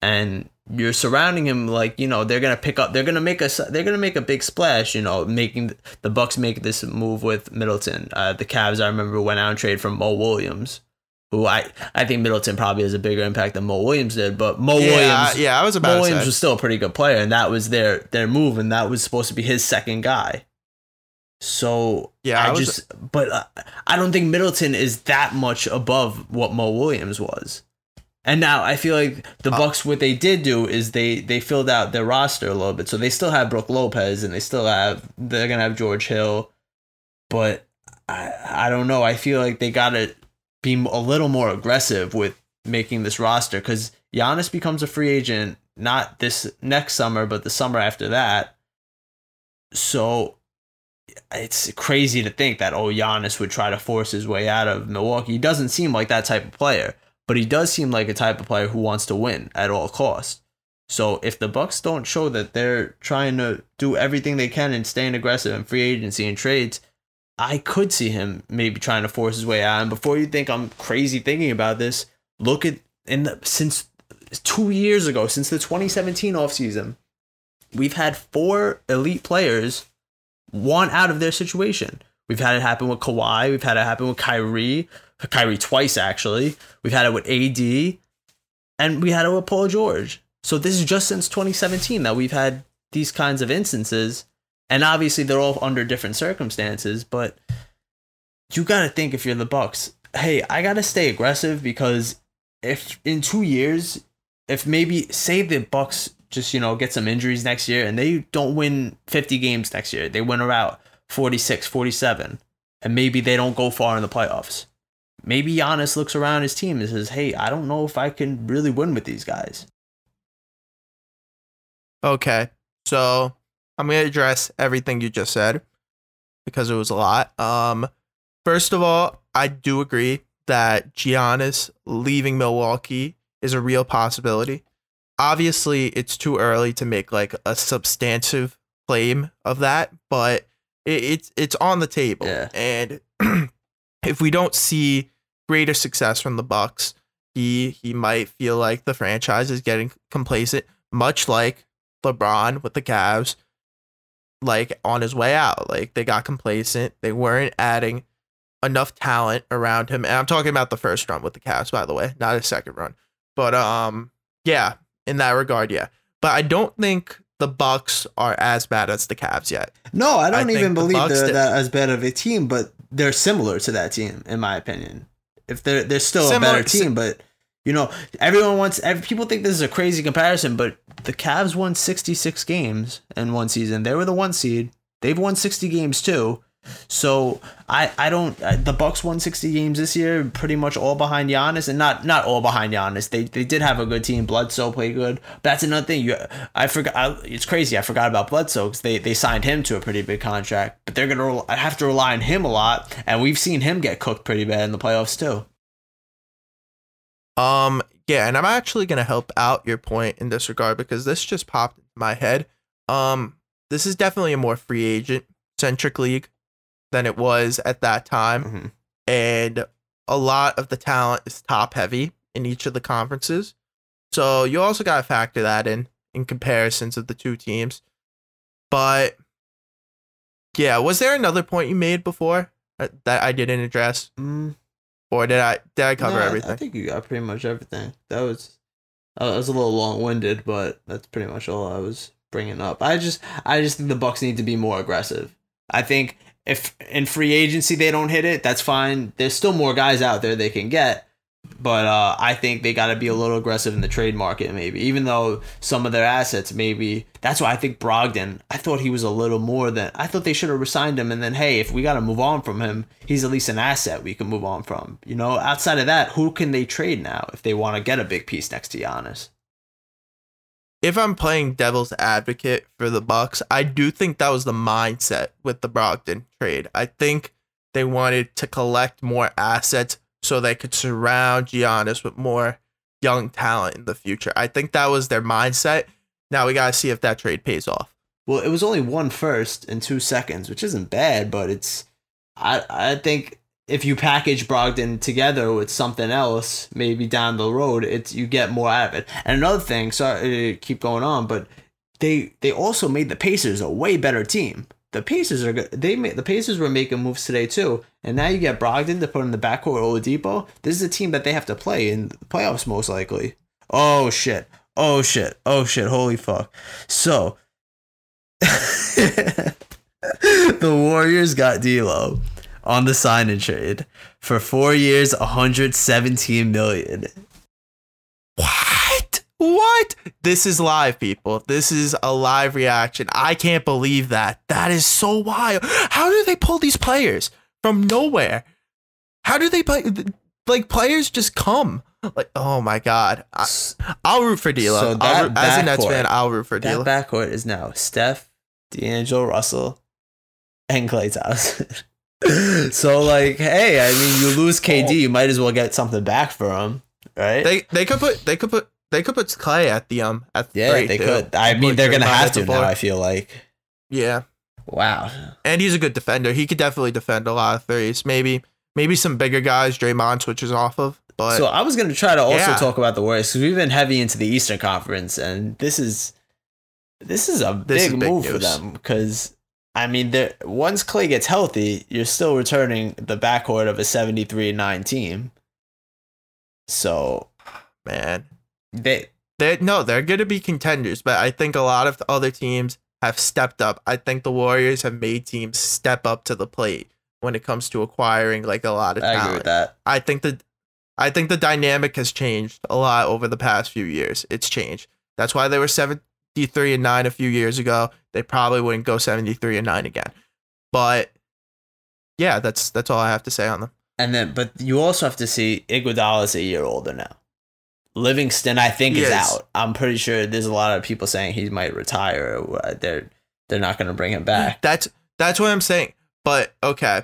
S1: And you're surrounding him like, you know, they're going to pick up they're going to make a they're to make a big splash, you know, making the Bucks make this move with Middleton. Uh, the Cavs, I remember, went out and trade from Mo Williams, who I I think Middleton probably has a bigger impact than Mo Williams did, but Mo
S2: yeah,
S1: Williams,
S2: yeah, I was about
S1: Mo Williams was still a pretty good player, and that was their their move, and that was supposed to be his second guy. So
S2: Yeah,
S1: I,
S2: I was-
S1: just, but uh, I don't think Middleton is that much above what Mo Williams was. And now I feel like the
S2: Uh,
S1: Bucks, what they did do is they they filled out their roster a little bit. So they still have Brook Lopez, and they still have they're gonna have George Hill, but I I don't know. I feel like they gotta be a little more aggressive with making this roster because Giannis becomes a free agent not this next summer, but the summer after that. So it's crazy to think that oh Giannis would try to force his way out of Milwaukee. He doesn't seem like that type of player, but he does seem like a type of player who wants to win at all costs. So if the Bucks don't show that they're trying to do everything they can and staying aggressive in free agency and trades, I could see him maybe trying to force his way out. And before you think I'm crazy thinking about this, look at in the since two years ago, since the 2017 offseason, we've had four elite players want out of their situation. We've had it happen with Kawhi. We've had it happen with Kyrie. Kyrie twice actually. We've had it with AD, and we had it with Paul George. So this is just since 2017 that we've had these kinds of instances, and obviously they're all under different circumstances. But you got to think if you're the Bucks, hey, I got to stay aggressive because if in two years, if maybe say the Bucks just you know get some injuries next year and they don't win 50 games next year, they win around 46, 47, and maybe they don't go far in the playoffs. Maybe Giannis looks around his team and says, "Hey, I don't know if I can really win with these guys."
S2: Okay. So I'm going to address everything you just said because it was a lot. Um, first of all, I do agree that Giannis leaving Milwaukee is a real possibility. Obviously, it's too early to make like a substantive claim of that, but it, it's it's on the table.
S1: Yeah.
S2: And if we don't see greater success from the Bucks, he he might feel like the franchise is getting complacent, much like LeBron with the Cavs, like on his way out. Like they got complacent. They weren't adding enough talent around him. And I'm talking about the first run with the Cavs, by the way, not his second run. But um, yeah, in that regard, yeah. But I don't think the Bucks are as bad as the Cavs yet.
S1: No, I don't
S2: I
S1: even
S2: think the
S1: believe they're
S2: did-
S1: that as bad of a team, but they're similar to that team, in my opinion. If they're they're still
S2: Similar-
S1: a better team, but you know, everyone wants. Every, people think this is a crazy comparison, but the Cavs won sixty six games in one season. They were the one seed. They've won sixty games too. So I I don't. uh, The Bucks won sixty games this year, pretty much all behind Giannis, and not not all behind Giannis. They they did have a good team. Bledsoe played good. That's another thing. You I forgot. I, it's crazy. I forgot about Bledsoe because they they signed him to a pretty big contract, but they're gonna rel- have to rely on him a lot, and we've seen him get cooked pretty bad in the playoffs too.
S2: Um, yeah, and I'm actually gonna help out your point in this regard because this just popped into my head. Um, this is definitely a more free agent centric league than it was at that time,
S1: Mhm.
S2: and a lot of the talent is top heavy in each of the conferences. So you also gotta factor that in in comparisons of the two teams. But yeah, was there another point you made before uh, that I didn't address,
S1: Mm,
S2: or did I did I cover
S1: no,
S2: everything?
S1: I think you got pretty much everything. That was I was a little long winded, but that's pretty much all I was bringing up. I just I just think the Bucks need to be more aggressive. I think if in free agency they don't hit it, that's fine. There's still more guys out there they can get. But uh, I think they got to be a little aggressive in the trade market, maybe. Even though some of their assets, maybe that's why I think Brogdon. I thought he was a little more than I thought they should have resigned him. And then, hey, if we got to move on from him, he's at least an asset we can move on from. You know, outside of that, who can they trade now if they want to get a big piece next to Giannis?
S2: If I'm playing devil's advocate for the Bucks, I do think that was the mindset with the Brogdon trade. I think they wanted to collect more assets so they could surround Giannis with more young talent in the future. I think that was their mindset. Now we gotta see if that trade pays off.
S1: Well, it was only one first and two seconds, which isn't bad, but it's I I think if you package Brogdon together with something else, maybe down the road, it's you get more out of it. And another thing, sorry to keep going on, but they they also made the Pacers a way better team. The Pacers are good. They made the Pacers were making moves today too, and now you get Brogdon to put in the backcourt Oladipo. This is a team that they have to play in the playoffs most likely. Oh shit! Oh shit! Oh shit! Holy fuck! So the Warriors got D'Lo on the sign and trade for four years, 117 million.
S2: What? What? This is live, people. This is a live reaction. I can't believe that. That is so wild. How do they pull these players from nowhere? How do they play? Like players just come. Like oh my god, I, will root for D'Lo.
S1: So that
S2: root- as a Nets fan, I'll root for
S1: That
S2: D'Lo.
S1: backcourt is now Steph, D'Angelo Russell, and Klay Thompson. so like, hey, I mean, you lose KD, you might as well get something back for him, right?
S2: They they could put they could put they could put Klay at the um at
S1: yeah,
S2: three,
S1: they
S2: too.
S1: could. I mean, they're gonna have to now. I feel like.
S2: Yeah,
S1: Wow.
S2: and he's a good defender. He could definitely defend a lot of threes. Maybe maybe some bigger guys Draymond switches off of. But
S1: so I was gonna try to also
S2: Yeah.
S1: talk about the Warriors because we've been heavy into the Eastern Conference, and this is this is a
S2: This
S1: big,
S2: is big
S1: move for them because I mean, they're- once Klay gets healthy, you're still returning the backcourt of a 73-9 team. So
S2: man,
S1: they
S2: they no, they're going to be contenders. But I think a lot of the other teams have stepped up. I think the Warriors have made teams step up to the plate when it comes to acquiring like a lot of
S1: I
S2: talent.
S1: agree with that.
S2: I think the I think the dynamic has changed a lot over the past few years. It's changed. That's why they were 73 and 9 a few years ago. They probably wouldn't go 73 and 9 again. But yeah, that's that's all I have to say on them.
S1: And then, but you also have to see Iguodala's a year older now. Livingston, I think, is
S2: is.
S1: out. I'm pretty sure there's a lot of people saying he might retire. Uh, they're they're not going to bring him back.
S2: That's that's what I'm saying. But okay,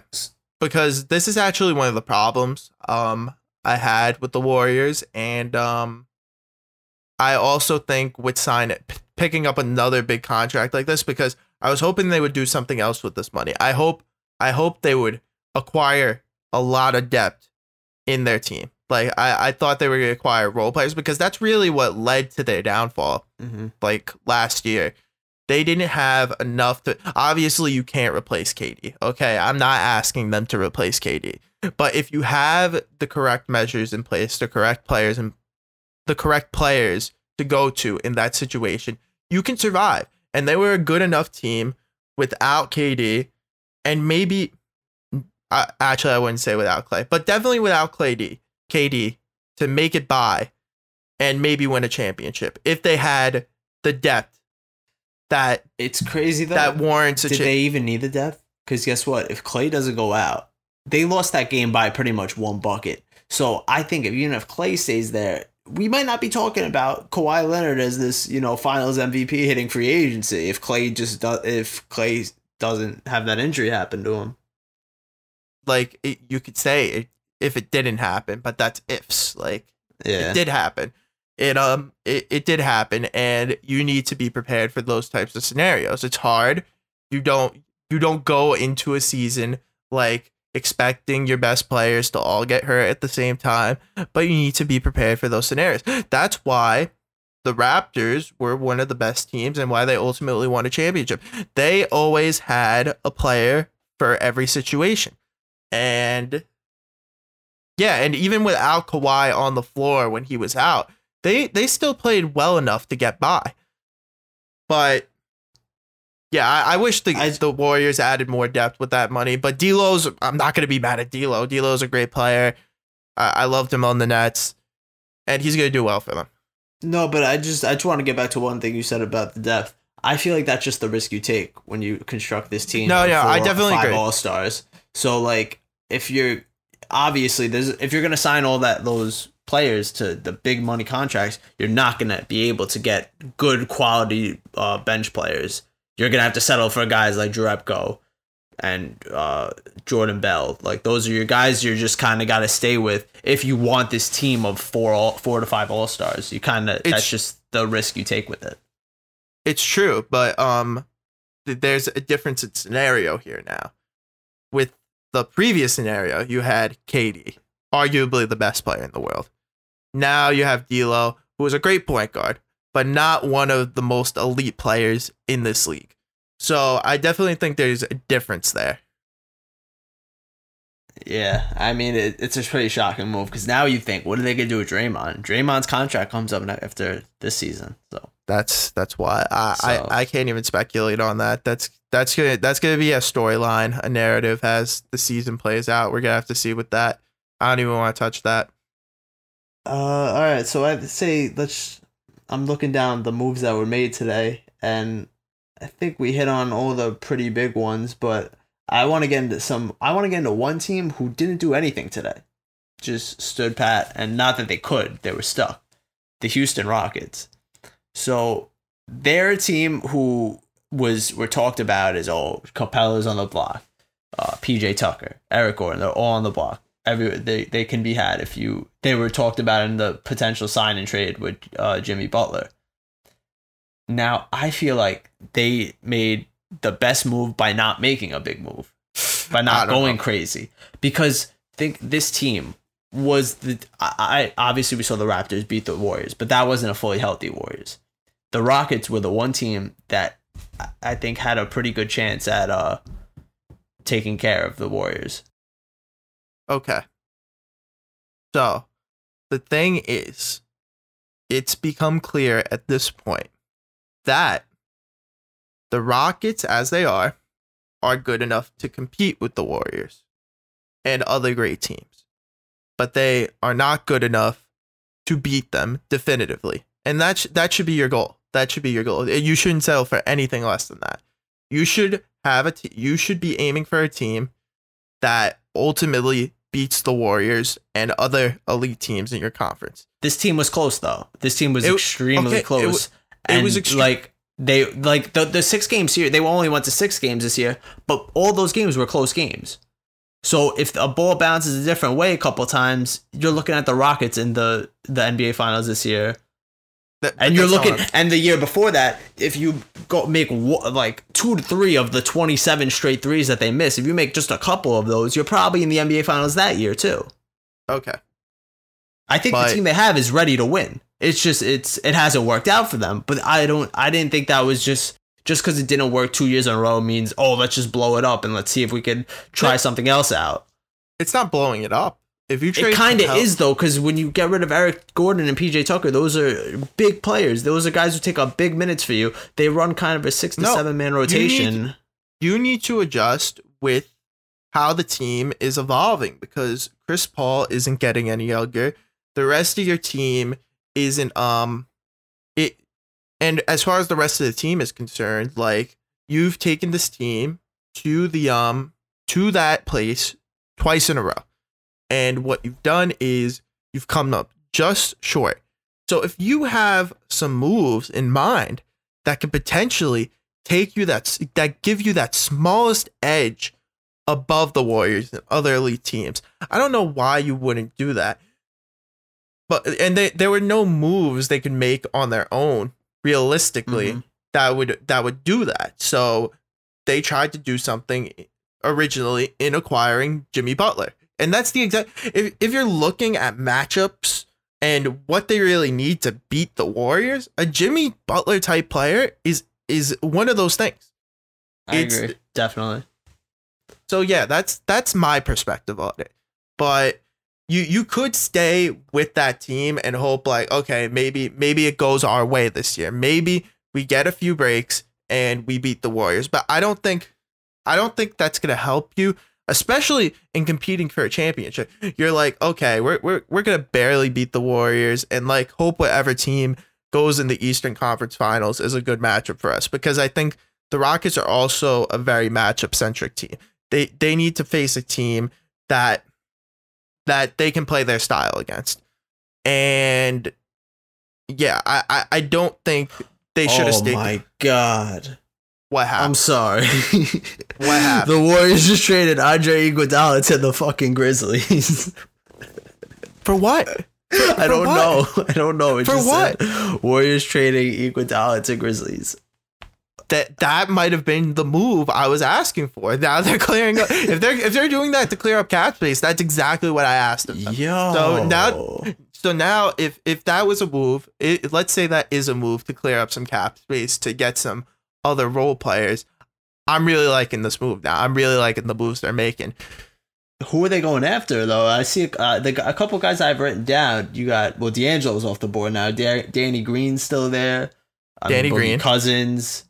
S2: because this is actually one of the problems um I had with the Warriors, and um I also think with sign picking up another big contract like this because I was hoping they would do something else with this money. I hope I hope they would acquire a lot of depth in their team. Like I, I thought they were gonna acquire role players because that's really what led to their downfall
S1: Mm-hmm.
S2: like last year. They didn't have enough to obviously you can't replace KD. Okay, I'm not asking them to replace KD. But if you have the correct measures in place, the correct players and the correct players to go to in that situation, you can survive. And they were a good enough team without KD and maybe uh, actually I wouldn't say without Klay, but definitely without Klay D, KD to make it by and maybe win a championship if they had the depth that
S1: It's crazy though.
S2: that warrants a
S1: Did
S2: cha-
S1: they even need the depth? Because guess what? If Klay doesn't go out, they lost that game by pretty much one bucket. So I think if, even if Klay stays there, we might not be talking about Kawhi Leonard as this, you know, Finals MVP hitting free agency. If Klay just does, if Klay doesn't have that injury happen to him,
S2: like it, you could say it, if it didn't happen, but that's ifs. Like
S1: yeah,
S2: it did happen. It um it, it did happen and you need to be prepared for those types of scenarios. It's hard. You don't you don't go into a season like expecting your best players to all get hurt at the same time, but you need to be prepared for those scenarios. That's why the Raptors were one of the best teams and why they ultimately won a championship. They always had a player for every situation. And yeah, and even without Kawhi on the floor when he was out, they they still played well enough to get by. But yeah, I, I wish the
S1: I-
S2: the Warriors added more depth with that money. But D'Lo's, I'm not gonna be mad at D'Lo. D'Lo's a great player. I, I loved him on the Nets, and he's gonna do well for them.
S1: No, but I just I just want to get back to one thing you said about the depth. I feel like that's just the risk you take when you construct this team.
S2: No, yeah, I definitely
S1: five
S2: agree.
S1: All stars. So like, if you're obviously there's if you're gonna sign all that those players to the big money contracts, you're not gonna be able to get good quality uh, bench players. You're gonna have to settle for guys like Jerebko and uh, Jordan Bell. Like those are your guys. You're just kind of got to stay with if you want this team of four all, four to five all stars. You kind of that's just the risk you take with it.
S2: It's true, but um, th- there's a difference in scenario here now. With the previous scenario, you had KD, arguably the best player in the world. Now you have D'Lo, who is a great point guard, but not one of the most elite players in this league. So I definitely think there's a difference there.
S1: Yeah, I mean it, it's a pretty shocking move because now you think, what are they gonna do with Draymond? Draymond's contract comes up after this season, so
S2: That's that's why I,
S1: So-
S2: I I can't even speculate on that. That's that's gonna that's gonna be a storyline, a narrative as the season plays out. We're gonna have to see with that. I don't even want to touch that.
S1: Uh, all right. So I'd say let's. I'm looking down the moves that were made today, and I think we hit on all the pretty big ones. But I want to get into some. I want to get into one team who didn't do anything today, just stood pat, and not that they could, they were stuck. The Houston Rockets. So they're a team who was were talked about as oh Capela's on the block, uh, PJ Tucker, Eric Gordon, they're all on the block every they, they can be had if you they were talked about in the potential sign and trade with uh, Jimmy Butler. Now I feel like they made the best move by not making a big move, by not going
S2: know.
S1: crazy. Because think this team was the I, I obviously we saw the Raptors beat the Warriors, but that wasn't a fully healthy Warriors. The Rockets were the one team that I- I think had a pretty good chance at uh taking care of the Warriors.
S2: Okay. So, the thing is, it's become clear at this point that the Rockets, as they are, are good enough to compete with the Warriors and other great teams, but they are not good enough to beat them definitively. And that, sh- that should be your goal. That should be your goal. Eh, you shouldn't settle for anything less than that. You should have a t- you should be aiming for a team that ultimately beats the Warriors and other elite teams in your conference.
S1: This team was close though. This team was
S2: It-
S1: extremely
S2: okay, it
S1: close.
S2: it
S1: and
S2: was extre-
S1: like they like the the six games here. They only went to six games this year, but all those games were close games. So if a ball bounces a different way a couple times, you're looking at the Rockets in the the NBA Finals this year,
S2: That-
S1: and you're looking. And the year before that, if you go make like two to three of the 27 straight threes that they miss, if you make just a couple of those, you're probably in the NBA Finals that year too.
S2: okay.
S1: I think
S2: But-
S1: the team they have is ready to win. It's just it's it hasn't worked out for them. But I don't I didn't think that was just just because it didn't work two years in a row means oh let's just blow it up and let's see if we can try something else out.
S2: It's not blowing it up. If you trade
S1: It kind of is though because when you get rid of Eric Gordon and PJ Tucker, those are big players. Those are guys who take up big minutes for you. They run kind of a six to
S2: No,
S1: seven man rotation.
S2: you need to adjust with how the team is evolving because Chris Paul isn't getting any younger. The rest of your team isn't um it and as far as the rest of the team is concerned, like you've taken this team to the um to that place twice in a row. And what you've done is you've come up just short. So if you have some moves in mind that could potentially take you that that give you that smallest edge above the Warriors and other elite teams. I don't know why you wouldn't do that. But and they, there were no moves they could make on their own realistically
S1: Mhm.
S2: that would that would do that. So they tried to do something originally in acquiring Jimmy Butler. And that's the exact if if you're looking at matchups and what they really need to beat the Warriors, a Jimmy Butler type player is is one of those things.
S1: I
S2: it's-
S1: agree, definitely.
S2: So yeah, that's that's my perspective on it. But you you could stay with that team and hope like okay, maybe maybe it goes our way this year. Maybe we get a few breaks and we beat the Warriors. But I don't think I don't think that's going to help you especially in competing for a championship. You're like, okay, we're we're we're going to barely beat the Warriors and like hope whatever team goes in the Eastern Conference Finals is a good matchup for us because I think the Rockets are also a very matchup centric team. They they need to face a team that that they can play their style against. And yeah, I I, I don't think they should have
S1: oh
S2: stayed.
S1: my god.
S2: What happened?
S1: I'm sorry.
S2: What happened?
S1: The Warriors just traded Andre Iguodala to the fucking Grizzlies.
S2: For what?
S1: I don't
S2: what?
S1: know. I don't know. It
S2: For
S1: just
S2: what?
S1: said Warriors trading Iguodala to Grizzlies.
S2: That that might have been the move I was asking for. Now they're clearing up. If they're if they're doing that to clear up cap space, that's exactly what I asked of them.
S1: Yo.
S2: So now- So now, if if that was a move, it, let's say that is a move to clear up some cap space to get some other role players. I'm really liking this move now. I'm really liking the moves they're making.
S1: who are they going after though? I see uh, the, a couple guys I've written down. You got well, D'Angelo's off the board now. Da- Danny Green's still there.
S2: Danny
S1: Boogie
S2: Green.
S1: Cousins.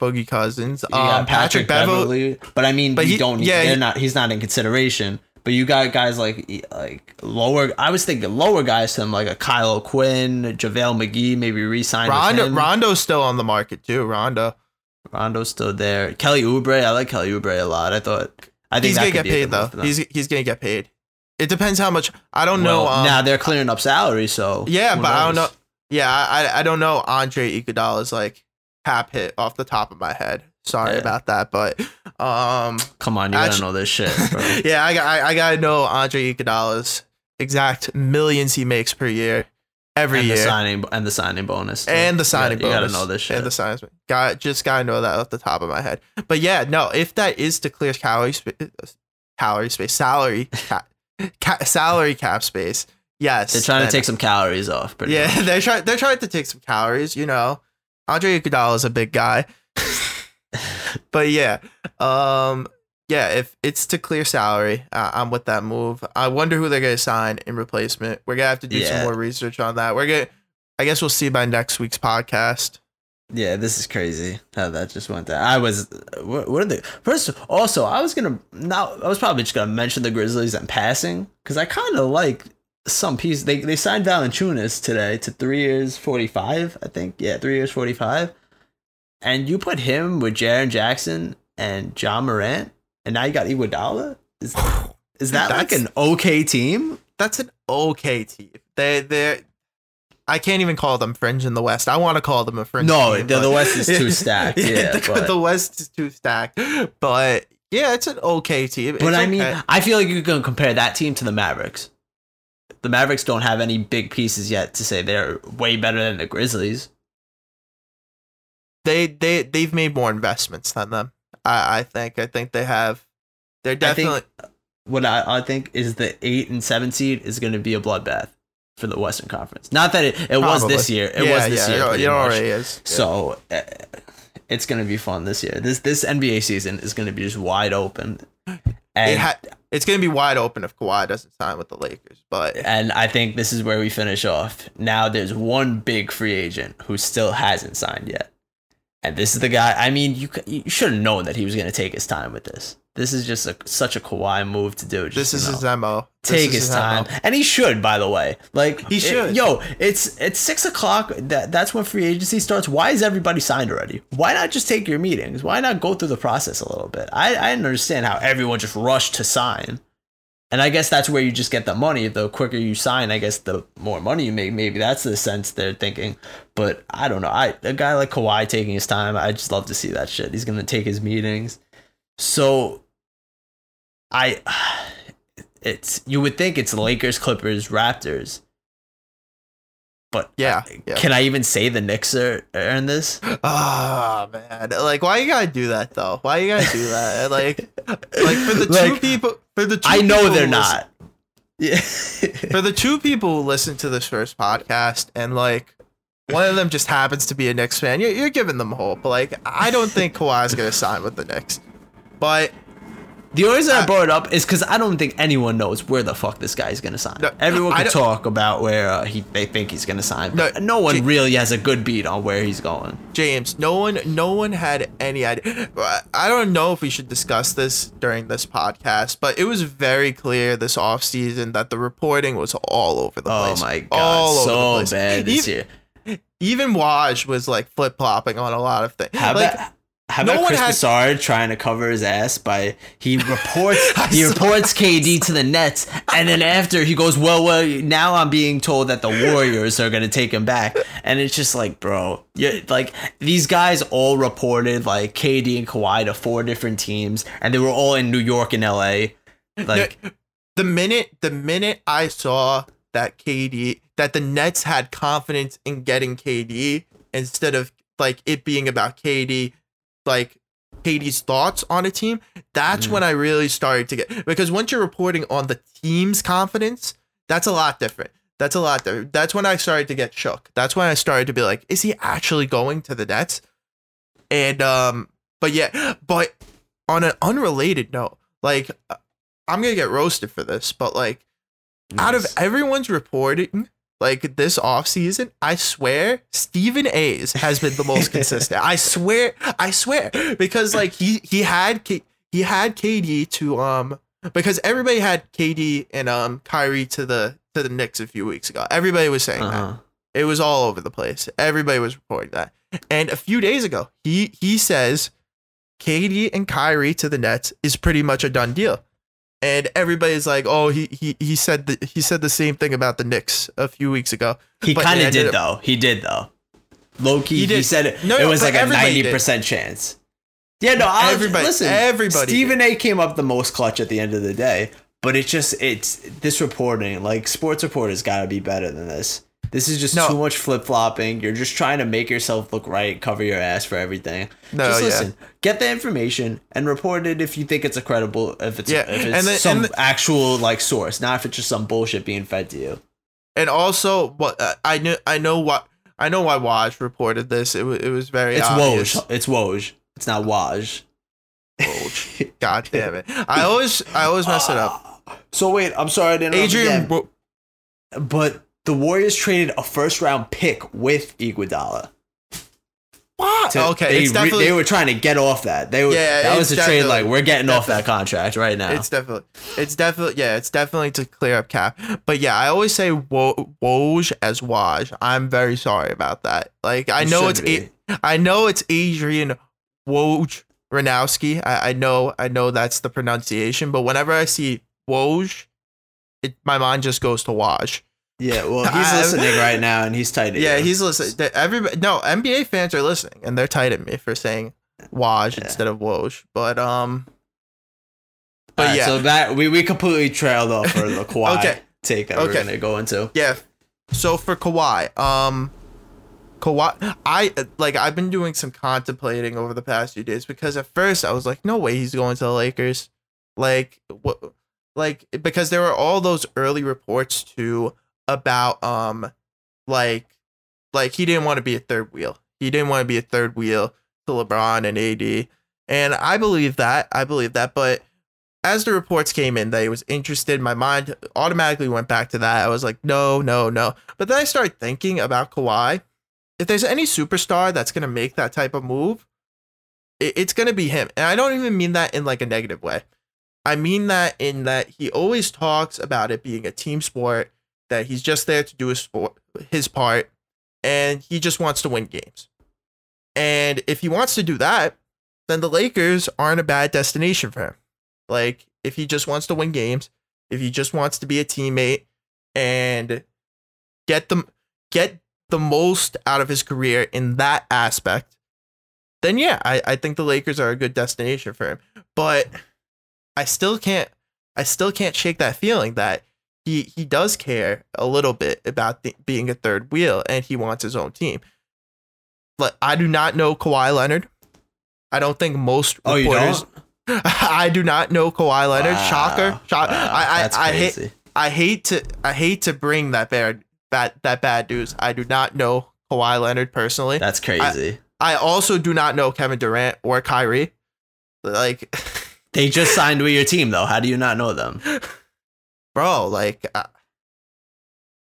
S2: Boogie Cousins, um, Patrick, Beverley.
S1: But I mean,
S2: But
S1: you
S2: he-
S1: don't.
S2: yeah,
S1: they're
S2: he-
S1: not. He's not in consideration. But you got guys like like lower. I was thinking lower guys to him, like a Kyle Quinn, JaVale McGee, maybe re-sign
S2: Rondo. Rondo's still on the market too. Rondo,
S1: Rondo's still there. Kelly Oubre, I like Kelly Oubre a lot. I thought. I think
S2: he's gonna get paid though.
S1: move for them.
S2: He's he's gonna get paid. It depends how much. I don't know. Um,
S1: now they're clearing up salary, so
S2: yeah, but I don't know. Yeah, I I don't know Andre Iguodala's like cap hit off the top of my head. Sorry
S1: Yeah.
S2: about that, but um,
S1: Come on, you gotta know this shit,
S2: yeah, I I, I gotta know Andre Iguodala's exact millions he makes per year, every
S1: and
S2: year,
S1: the signing and the signing bonus, too.
S2: and the
S1: You
S2: signing
S1: gotta,
S2: bonus.
S1: You gotta know this shit.
S2: And the signing got just gotta know that off the top of my head. But yeah, no, if that is to clear calorie space, calorie space, salary, ca- ca- salary cap space, yes,
S1: They're trying to take some calories off. Pretty
S2: Yeah,
S1: much.
S2: they're trying. They're trying to take some calories. You know, Andre Iguodala is a big guy, but yeah, um, yeah. If it's to clear salary, uh, I'm with that move. I wonder who they're gonna sign in replacement. We're gonna have to do some more research on that. We're gonna. I guess we'll see by next week's podcast.
S1: Yeah, this is crazy how that just went down. I was, what, what are the first? Also, I was gonna now. I was probably just gonna mention the Grizzlies in passing because I kind of like some piece. They they signed Valanciunas today to three years, forty five. I think yeah, three years, forty five. And you put him with Jaren Jackson and Ja Morant, and now you got Iguodala. Is is that like an okay team?
S2: That's an okay team. They they. I can't even call them fringe in the West. I want to call them a fringe.
S1: No,
S2: team,
S1: the- the West is too stacked, yeah,
S2: the,
S1: but-
S2: the West is too stacked. But yeah, it's an okay team.
S1: But I mean,
S2: okay.
S1: I feel like you can compare that team to the Mavericks. The Mavericks don't have any big pieces yet to say they're way better than the Grizzlies.
S2: they they they've made more investments than them. I I think I think they have. They're
S1: I
S2: definitely
S1: What I, I think is the eight and seven seed is going to be a bloodbath for the Western Conference. Not that it, it was this year. It
S2: yeah,
S1: was this
S2: yeah,
S1: year.
S2: It, it already is.
S1: So uh, it's going to be fun this year. This this NBA season is going to be just wide open.
S2: it
S1: And,
S2: ha- it's gonna be wide open if Kawhi doesn't sign with the Lakers. But
S1: and I think this is where we finish off. Now there's one big free agent who still hasn't signed yet. And this is the guy. I mean, you you should have known that he was going to take his time with this. This is just a, such a Kawhi move to do. Just,
S2: this is
S1: you know,
S2: his mo.
S1: Take
S2: is
S1: his
S2: MO.
S1: time, and he should. By the way, like
S2: He
S1: it-
S2: should.
S1: yo, it's it's six o'clock. That that's when free agency starts. Why is everybody signed already? Why not just take your meetings? Why not go through the process a little bit? I I didn't understand how everyone just rushed to sign. And I guess that's where you just get the money. The quicker you sign, I guess the more money you make. Maybe that's the sense they're thinking. But I don't know. I a guy like Kawhi taking his time, I just love to see that shit. He's gonna take his meetings. So I it's you would think it's Lakers, Clippers, Raptors. But
S2: Yeah, yeah.
S1: can I even say the Knicks are, are in this?
S2: Oh man, like why you gotta do that though? Why you gotta do that? Like, like for the two
S1: Like,
S2: people, for the two
S1: I know they're not. Yeah.
S2: for the two people who listen to this first podcast, and like one of them just happens to be a Knicks fan, you're, you're giving them hope. Like I don't think Kawhi's gonna sign with the Knicks, but
S1: The only reason I
S2: I-
S1: brought it up is because I don't think anyone knows where the fuck this guy's gonna sign.
S2: No,
S1: Everyone can talk about where uh, he they think he's gonna sign, but no, one
S2: J-
S1: really has a good beat on where he's going.
S2: James, no one, no one had any idea. I don't know if we should discuss this during this podcast, but it was very clear this offseason that the reporting was all over the place.
S1: Oh my god,
S2: all over the
S1: so
S2: place.
S1: bad this
S2: even,
S1: year.
S2: Even Waj was like flip flopping on a lot of things.
S1: How
S2: like,
S1: about how
S2: no
S1: about
S2: one
S1: Chris Broussard trying to cover his ass by he reports he reports KD to the Nets and then after he goes well well now I'm being told that the Warriors are gonna take him back. And it's just like bro you like these guys all reported like KD and Kawhi to four different teams and they were all in New York and LA like
S2: No, the minute the minute I saw that KD that the Nets had confidence in getting KD instead of like it being about KD like KD's thoughts on a team, that's
S1: Mhm.
S2: when I really started to get because once you're reporting on the team's confidence, that's a lot different. That's a lot different. That's when I started to get shook. That's when I started to be like, is he actually going to the Nets? And um, but yeah, but on an unrelated note, like I'm gonna get roasted for this, but like out of everyone's reporting like this offseason, I swear Stephen A's has been the most consistent. I swear, I swear. Because like he he had K, he had KD to um because everybody had KD and um Kyrie to the to the Knicks a few weeks ago. Everybody was saying that.
S1: Uh-huh.
S2: It was all over the place. Everybody was reporting that. And a few days ago, he he says KD and Kyrie to the Nets is pretty much a done deal. And everybody's like, "Oh, he he he said the, he said the same thing about the Knicks a few weeks ago."
S1: He kind of did
S2: up-
S1: though. He did though. Low key,
S2: He
S1: he, said it,
S2: No,
S1: it
S2: no,
S1: was like a ninety percent chance. Yeah, no, I
S2: Everybody-
S1: listen.
S2: everybody
S1: Stephen A. came up the most clutch at the end of the day, but it's just it's this reporting. Like sports reporters got to be better than this. This is just
S2: No.
S1: too much flip flopping. You're just trying to make yourself look right, cover your ass for everything.
S2: No,
S1: just
S2: yeah.
S1: listen, get the information and report it if you think it's a credible, if it's
S2: Yeah,
S1: if it's
S2: and then-
S1: some
S2: and the-
S1: actual like source, not if it's just some bullshit being fed to you.
S2: And also, what uh, I knew, I know what I know why Waj reported this. It was it was very
S1: It's
S2: obvious.
S1: Woj. It's Woj. It's not Waj.
S2: Woj. God damn it! I always I always mess it up.
S1: So wait, I'm sorry I didn't.
S2: Adrian,
S1: Adrian, but the Warriors traded a first round pick with Iguodala.
S2: what?
S1: to-
S2: okay,
S1: they,
S2: it's
S1: re-
S2: definitely
S1: they were trying to get off that. They were.
S2: Yeah,
S1: that was a trade. Like we're getting off that contract right now.
S2: It's definitely, it's definitely, yeah, it's definitely to clear up cap. But yeah, I always say Wo- Woj as Waj. I'm very sorry about that. Like I
S1: It
S2: know it's,
S1: be.
S2: I know it's Adrian Woj Ranowski. I, I know, I know that's the pronunciation. But whenever I see Woj, it my mind just goes to Waj.
S1: Yeah. Well, he's listening right now, and he's tight.
S2: Yeah, he's listening. Everybody, no NBA fans are listening, and they're tight at me for saying Waj
S1: Yeah.
S2: instead of Woj. But um, but
S1: Alright,
S2: yeah.
S1: So that we, we completely trailed off for the Kawhi
S2: Okay.
S1: take that we're gonna go into.
S2: Yeah. So for Kawhi, um, Kawhi, I like I've been doing some contemplating over the past few days because at first I was like, no way he's going to the Lakers, like what, like because there were all those early reports too about um, like, like he didn't want to be a third wheel. He didn't want to be a third wheel to LeBron and AD, and I believe that. I believe that, but as the reports came in that he was interested, my mind automatically went back to that. I was like, no, no, no. But then I started thinking about Kawhi. If there's any superstar that's gonna make that type of move, it, it's gonna be him. And I don't even mean that in like a negative way. I mean that in that he always talks about it being a team sport, that he's just there to do his his part, and he just wants to win games. And if he wants to do that, then the Lakers aren't a bad destination for him. Like if he just wants to win games, if he just wants to be a teammate and get them get the most out of his career in that aspect, then yeah, I, I think the Lakers are a good destination for him. But I still can't I still can't shake that feeling that he he does care a little bit about the, being a third wheel and he wants his own team. But I do not know Kawhi Leonard. I don't think most
S1: Oh,
S2: reporters? I do not know Kawhi Leonard. Shocker.
S1: Wow.
S2: Shock.
S1: Wow.
S2: I, I,
S1: That's
S2: I hate. I hate to I hate to bring that bad bad that bad news. I do not know Kawhi Leonard personally.
S1: That's crazy.
S2: I also do not know Kevin Durant or Kyrie. Like,
S1: they just signed with your team though. How do you not know them?
S2: bro, like I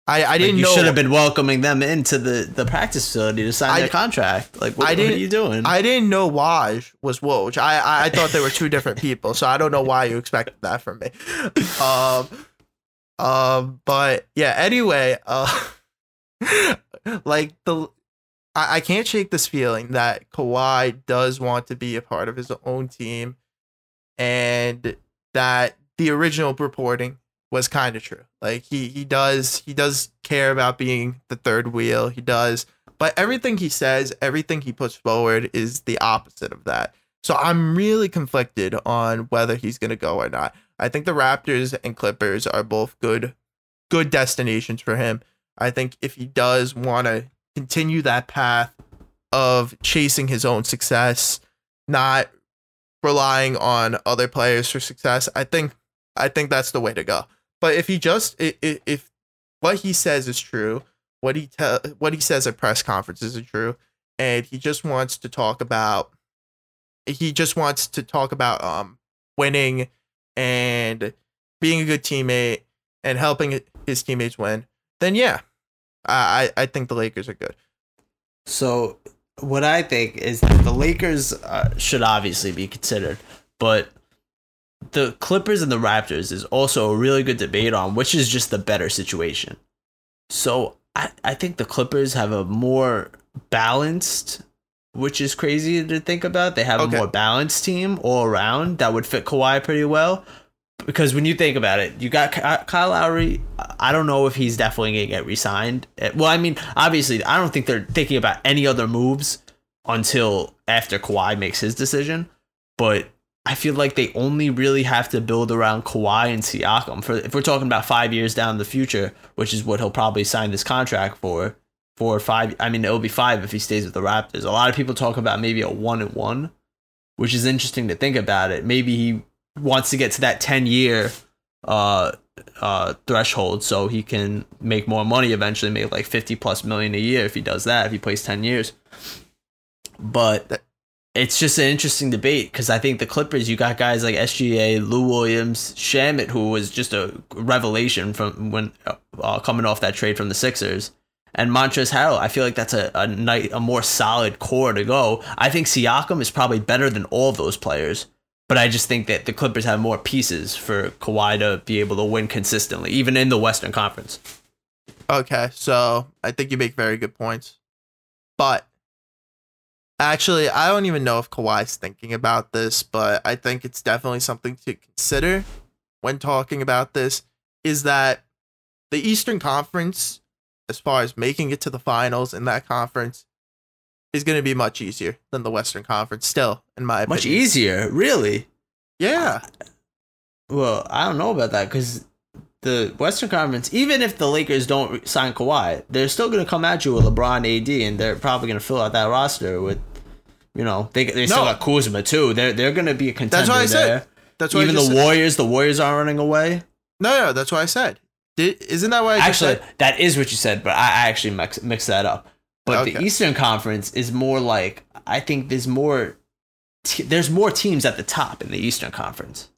S2: I, I didn't know
S1: you
S2: know
S1: should have been welcoming them into the, the practice facility to sign
S2: I-
S1: their contract. Like, what,
S2: I
S1: what are you doing?
S2: I didn't know Waj was Woj. I, I I thought they were two different people, so I don't know why you expected that from me. Um, um, but yeah. Anyway, uh, like the, I, I can't shake this feeling that Kawhi does want to be a part of his own team, and that the original reporting was kind of true. Like he he does he does care about being the third wheel. He does but everything he says, everything he puts forward is the opposite of that. So I'm really conflicted on whether he's going to go or not. I think the Raptors and Clippers are both good good destinations for him. I think if he does want to continue that path of chasing his own success, not relying on other players for success, I think I think that's the way to go. But if he just i- i- if what he says is true, what he tell what he says at press conferences is true, and he just wants to talk about he just wants to talk about um winning and being a good teammate and helping his teammates win, then yeah, I I think the Lakers are good.
S1: So what I think is that the Lakers uh, should obviously be considered, but the Clippers and the Raptors is also a really good debate on which is just the better situation. So I, I think the Clippers have a more balanced, which is crazy to think about. They have
S2: Okay.
S1: a more balanced team all around that would fit Kawhi pretty well. Because when you think about it, you got Kyle Lowry. I don't know if he's definitely gonna get re-signed. Eh, Well, I mean, obviously, I don't think they're thinking about any other moves until after Kawhi makes his decision. But I feel like they only really have to build around Kawhi and Siakam for if we're talking about five years down the future, which is what he'll probably sign this contract for. Four or five. I mean, it'll be five if he stays with the Raptors. A lot of people talk about maybe a one and one, which is interesting to think about it. Maybe he wants to get to that ten year uh uh threshold so he can make more money eventually make like 50 plus million a year if he does that if he plays 10 years but it's just an interesting debate because I think the Clippers, you got guys like SGA, Lou Williams, Shamet, who was just a revelation from when uh, coming off that trade from the Sixers, and Montrezl Harrell. I feel like that's a a, night, a more solid core to go. I think Siakam is probably better than all those players, but I just think that the Clippers have more pieces for Kawhi to be able to win consistently, even in the Western Conference.
S2: Okay, so I think you make very good points. But actually, I don't even know if Kawhi's thinking about this, but I think it's definitely something to consider when talking about this is that the Eastern Conference, as far as making it to the finals in that conference, is going to be much easier than the Western Conference, still, in my opinion.
S1: Much easier, really.
S2: Yeah.
S1: Well, I don't know about that because the Western Conference, even if the Lakers don't sign Kawhi, they're still going to come at you with LeBron, AD, and they're probably going to fill out that roster with, you know, they they still
S2: No.
S1: got Kuzma too. They're they're going to be a contender
S2: what I said.
S1: there.
S2: That's what
S1: Even
S2: I
S1: the
S2: said.
S1: Warriors, the Warriors aren't running away.
S2: No, no, that's what I said. Did, isn't that what I
S1: Actually,
S2: said?
S1: that is what you said, but I I actually mix, mixed that up. But the Eastern Conference is more like I think there's more te- there's more teams at the top in the Eastern Conference.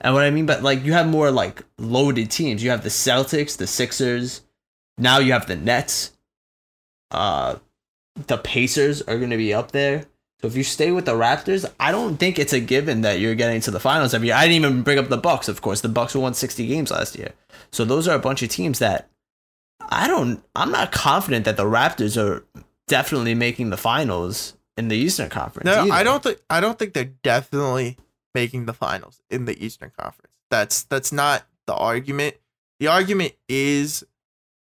S1: And what I mean by like you have more like loaded teams. You have the Celtics, the Sixers, now you have the Nets. Uh the Pacers are going to be up there. So if you stay with the Raptors, I don't think it's a given that you're getting to the finals every year. I didn't even bring up the Bucks, of course. The Bucks won 60 games last year. So those are a bunch of teams that I don't I'm not confident that the Raptors are definitely making the finals in the Eastern Conference.
S2: No,
S1: either.
S2: I don't think I don't think they're definitely making the finals in the Eastern Conference. That's that's not the argument. The argument is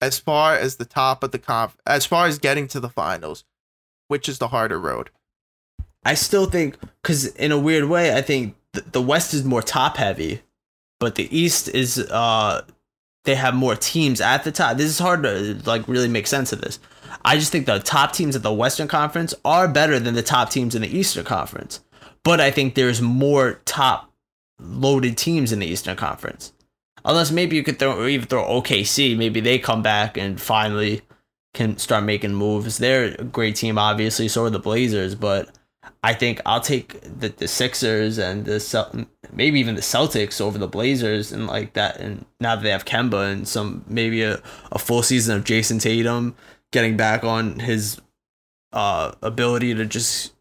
S2: as far as the top of the conf as far as getting to the finals, which is the harder road.
S1: I still think cuz in a weird way I think th- the West is more top heavy, but the East is uh they have more teams at the top. This is hard to like really make sense of this. I just think the top teams at the Western Conference are better than the top teams in the Eastern Conference. But I think there's more top loaded teams in the Eastern Conference. Unless maybe you could throw even throw OKC, maybe they come back and finally can start making moves. They're a great team, obviously. So are the Blazers, but I think I'll take the, the Sixers and the Cel- maybe even the Celtics over the Blazers and like that. And now that they have Kemba and some maybe a, a full season of Jayson Tatum getting back on his uh, ability to just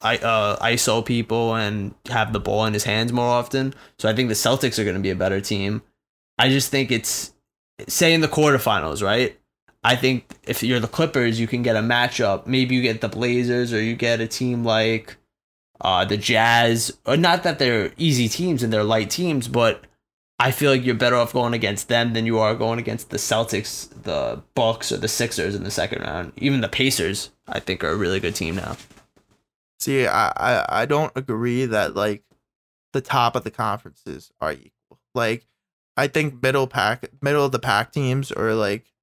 S1: I uh, ISO people and have the ball in his hands more often. So I think the Celtics are going to be a better team. I just think it's say in the quarterfinals, right? I think if you're the Clippers, you can get a matchup. Maybe you get the Blazers or you get a team like uh, the Jazz. Not that they're easy teams and they're light teams, but I feel like you're better off going against them than you are going against the Celtics, the Bucks, or the Sixers in the second round. Even the Pacers, I think, are a really good team now.
S2: See, I, I I don't agree that like the top of the conferences are equal. Like I think middle pack middle of the pack teams or like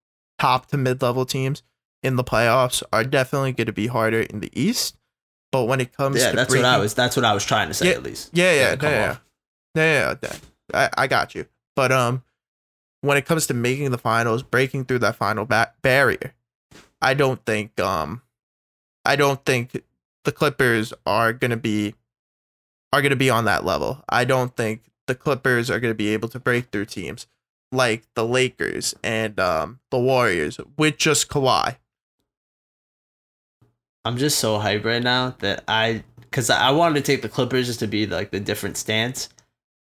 S2: top to mid level teams in the playoffs are definitely going to be harder in the East. But when it comes
S1: Yeah,
S2: to
S1: that's what I was. That's what I was trying to say
S2: Yeah,
S1: at least.
S2: Yeah, yeah, yeah, yeah, yeah, yeah, yeah. I, I got you. But um, when it comes to making the finals, breaking through that final ba- barrier, I don't think um, I don't think the Clippers are gonna be are gonna be on that level. I don't think the Clippers are going to be able to break through teams like the Lakers and um, the Warriors with just Kawhi.
S1: I'm just so hyped right now that I, because I wanted to take the Clippers just to be like the different stance,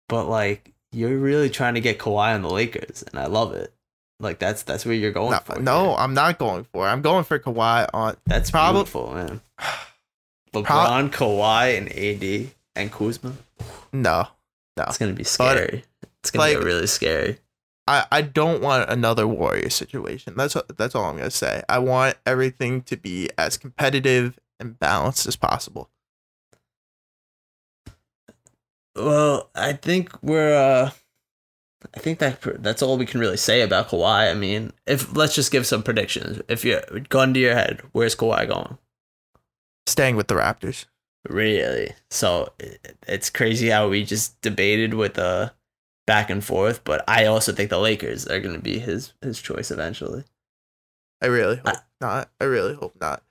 S1: but like you're really trying to get Kawhi on the Lakers, and I love it. Like that's that's where you're going
S2: No,
S1: for.
S2: no,
S1: here.
S2: I'm not going for. I'm going for Kawhi on.
S1: that's
S2: prob-
S1: beautiful, man. LeBron, Kawhi, and AD and Kuzma.
S2: No, no,
S1: It's gonna be scary. it's gonna
S2: like-
S1: be really scary.
S2: I, I don't want another Warrior situation. That's that's all I'm gonna say. I want everything to be as competitive and balanced as possible.
S1: Well, I think we're. uh I think that that's all we can really say about Kawhi. I mean, if let's just give some predictions. If you gun to your head, where's Kawhi going?
S2: Staying with the Raptors.
S1: Really? So it, it's crazy how we just debated with uh back and forth, but I also think the Lakers are going to be his his choice eventually.
S2: I really hope not. I really hope not.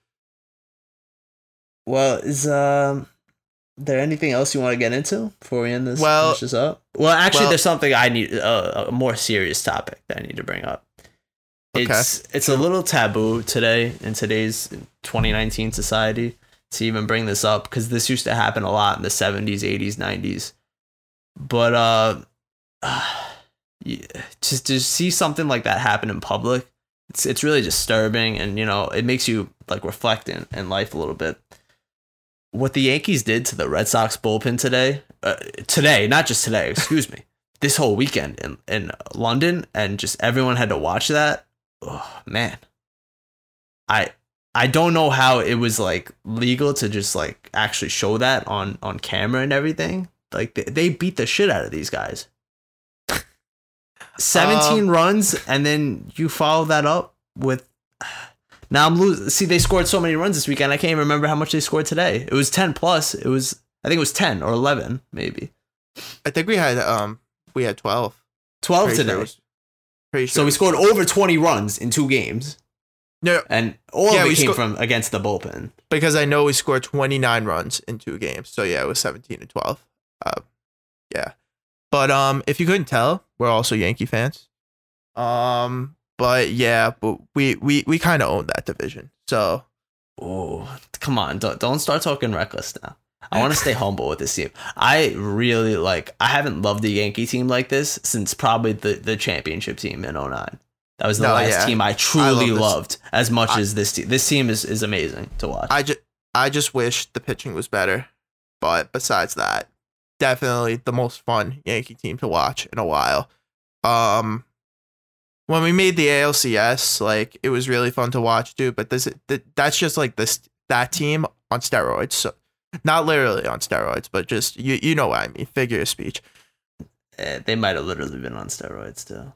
S1: Well, is um there anything else you want to get into before we end this?
S2: Well-
S1: finish this up. Well, actually,
S2: well-
S1: there's something I need uh, a more serious topic that I need to bring up.
S2: Okay.
S1: It's it's a little taboo today in today's 2019 society to even bring this up because this used to happen a lot in the 70s, 80s, 90s. But uh, yeah, just to see something like that happen in public, it's it's really disturbing, and you know it makes you like reflect in, in life a little bit. What the Yankees did to the Red Sox bullpen today, uh, today, not just today, excuse me, this whole weekend in in London, and just everyone had to watch that. Oh man, I I don't know how it was like legal to just like actually show that on on camera and everything. Like they, they beat the shit out of these guys. 17 runs and then you follow that up with now I'm losing see they scored so many runs this weekend I can't even remember how much they scored today. It was 10 plus. It was I think it was 10 or 11 maybe.
S2: I think we had um we had twelve.
S1: 12
S2: Pretty
S1: today.
S2: it was- pretty sure.
S1: so we scored
S2: 12.
S1: over 20 runs in two games
S2: No,
S1: and all
S2: Yeah,
S1: of
S2: we
S1: it came
S2: sco-
S1: from against the bullpen.
S2: because I know we scored twenty nine runs in two games. So yeah, it was seventeen and twelve. Uh, yeah. But um, if you couldn't tell, we're also Yankee fans. Um, but yeah, but we we we kind of own that division. So
S1: Oh, come on! Don't don't start talking reckless now. I want to stay humble with this team. I really like. I haven't loved the Yankee team like this since probably the the championship team in 09. That was the
S2: No,
S1: last
S2: yeah.
S1: team I truly
S2: this.
S1: loved as much
S2: I-
S1: as this team. This team is is amazing to watch.
S2: I just I just wish the pitching was better. But besides that, definitely the most fun Yankee team to watch in a while. Um when we made the ALCS, like it was really fun to watch too, but this th- that's just like this that team on steroids. So not literally on steroids, but just you you know what I mean, figure of speech.
S1: Eh, they might have literally been on steroids too.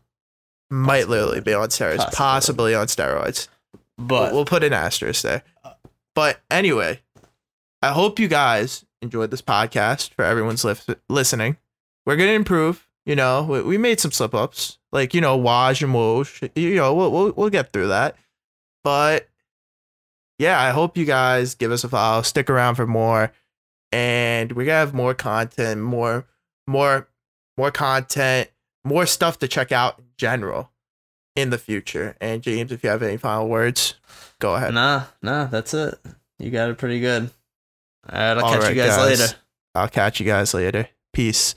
S2: Might
S1: Possibly.
S2: literally be on steroids,
S1: Possibly.
S2: possibly on steroids.
S1: But
S2: we'll, we'll put an asterisk there. But anyway, I hope you guys enjoyed this podcast for everyone's lif- listening. We're gonna improve. You know, we, we made some slip ups, like you know, Waj and Woj. You know, we'll, we'll we'll get through that. But yeah, I hope you guys give us a follow, stick around for more, and we're gonna have more content, more more more content, more stuff to check out in general in the future. And James, if you have any final words, go ahead.
S1: nah, nah, that's it. You got it pretty good. All right, I'll
S2: All
S1: catch
S2: right,
S1: you guys,
S2: guys.
S1: later.
S2: I'll catch you guys later. Peace.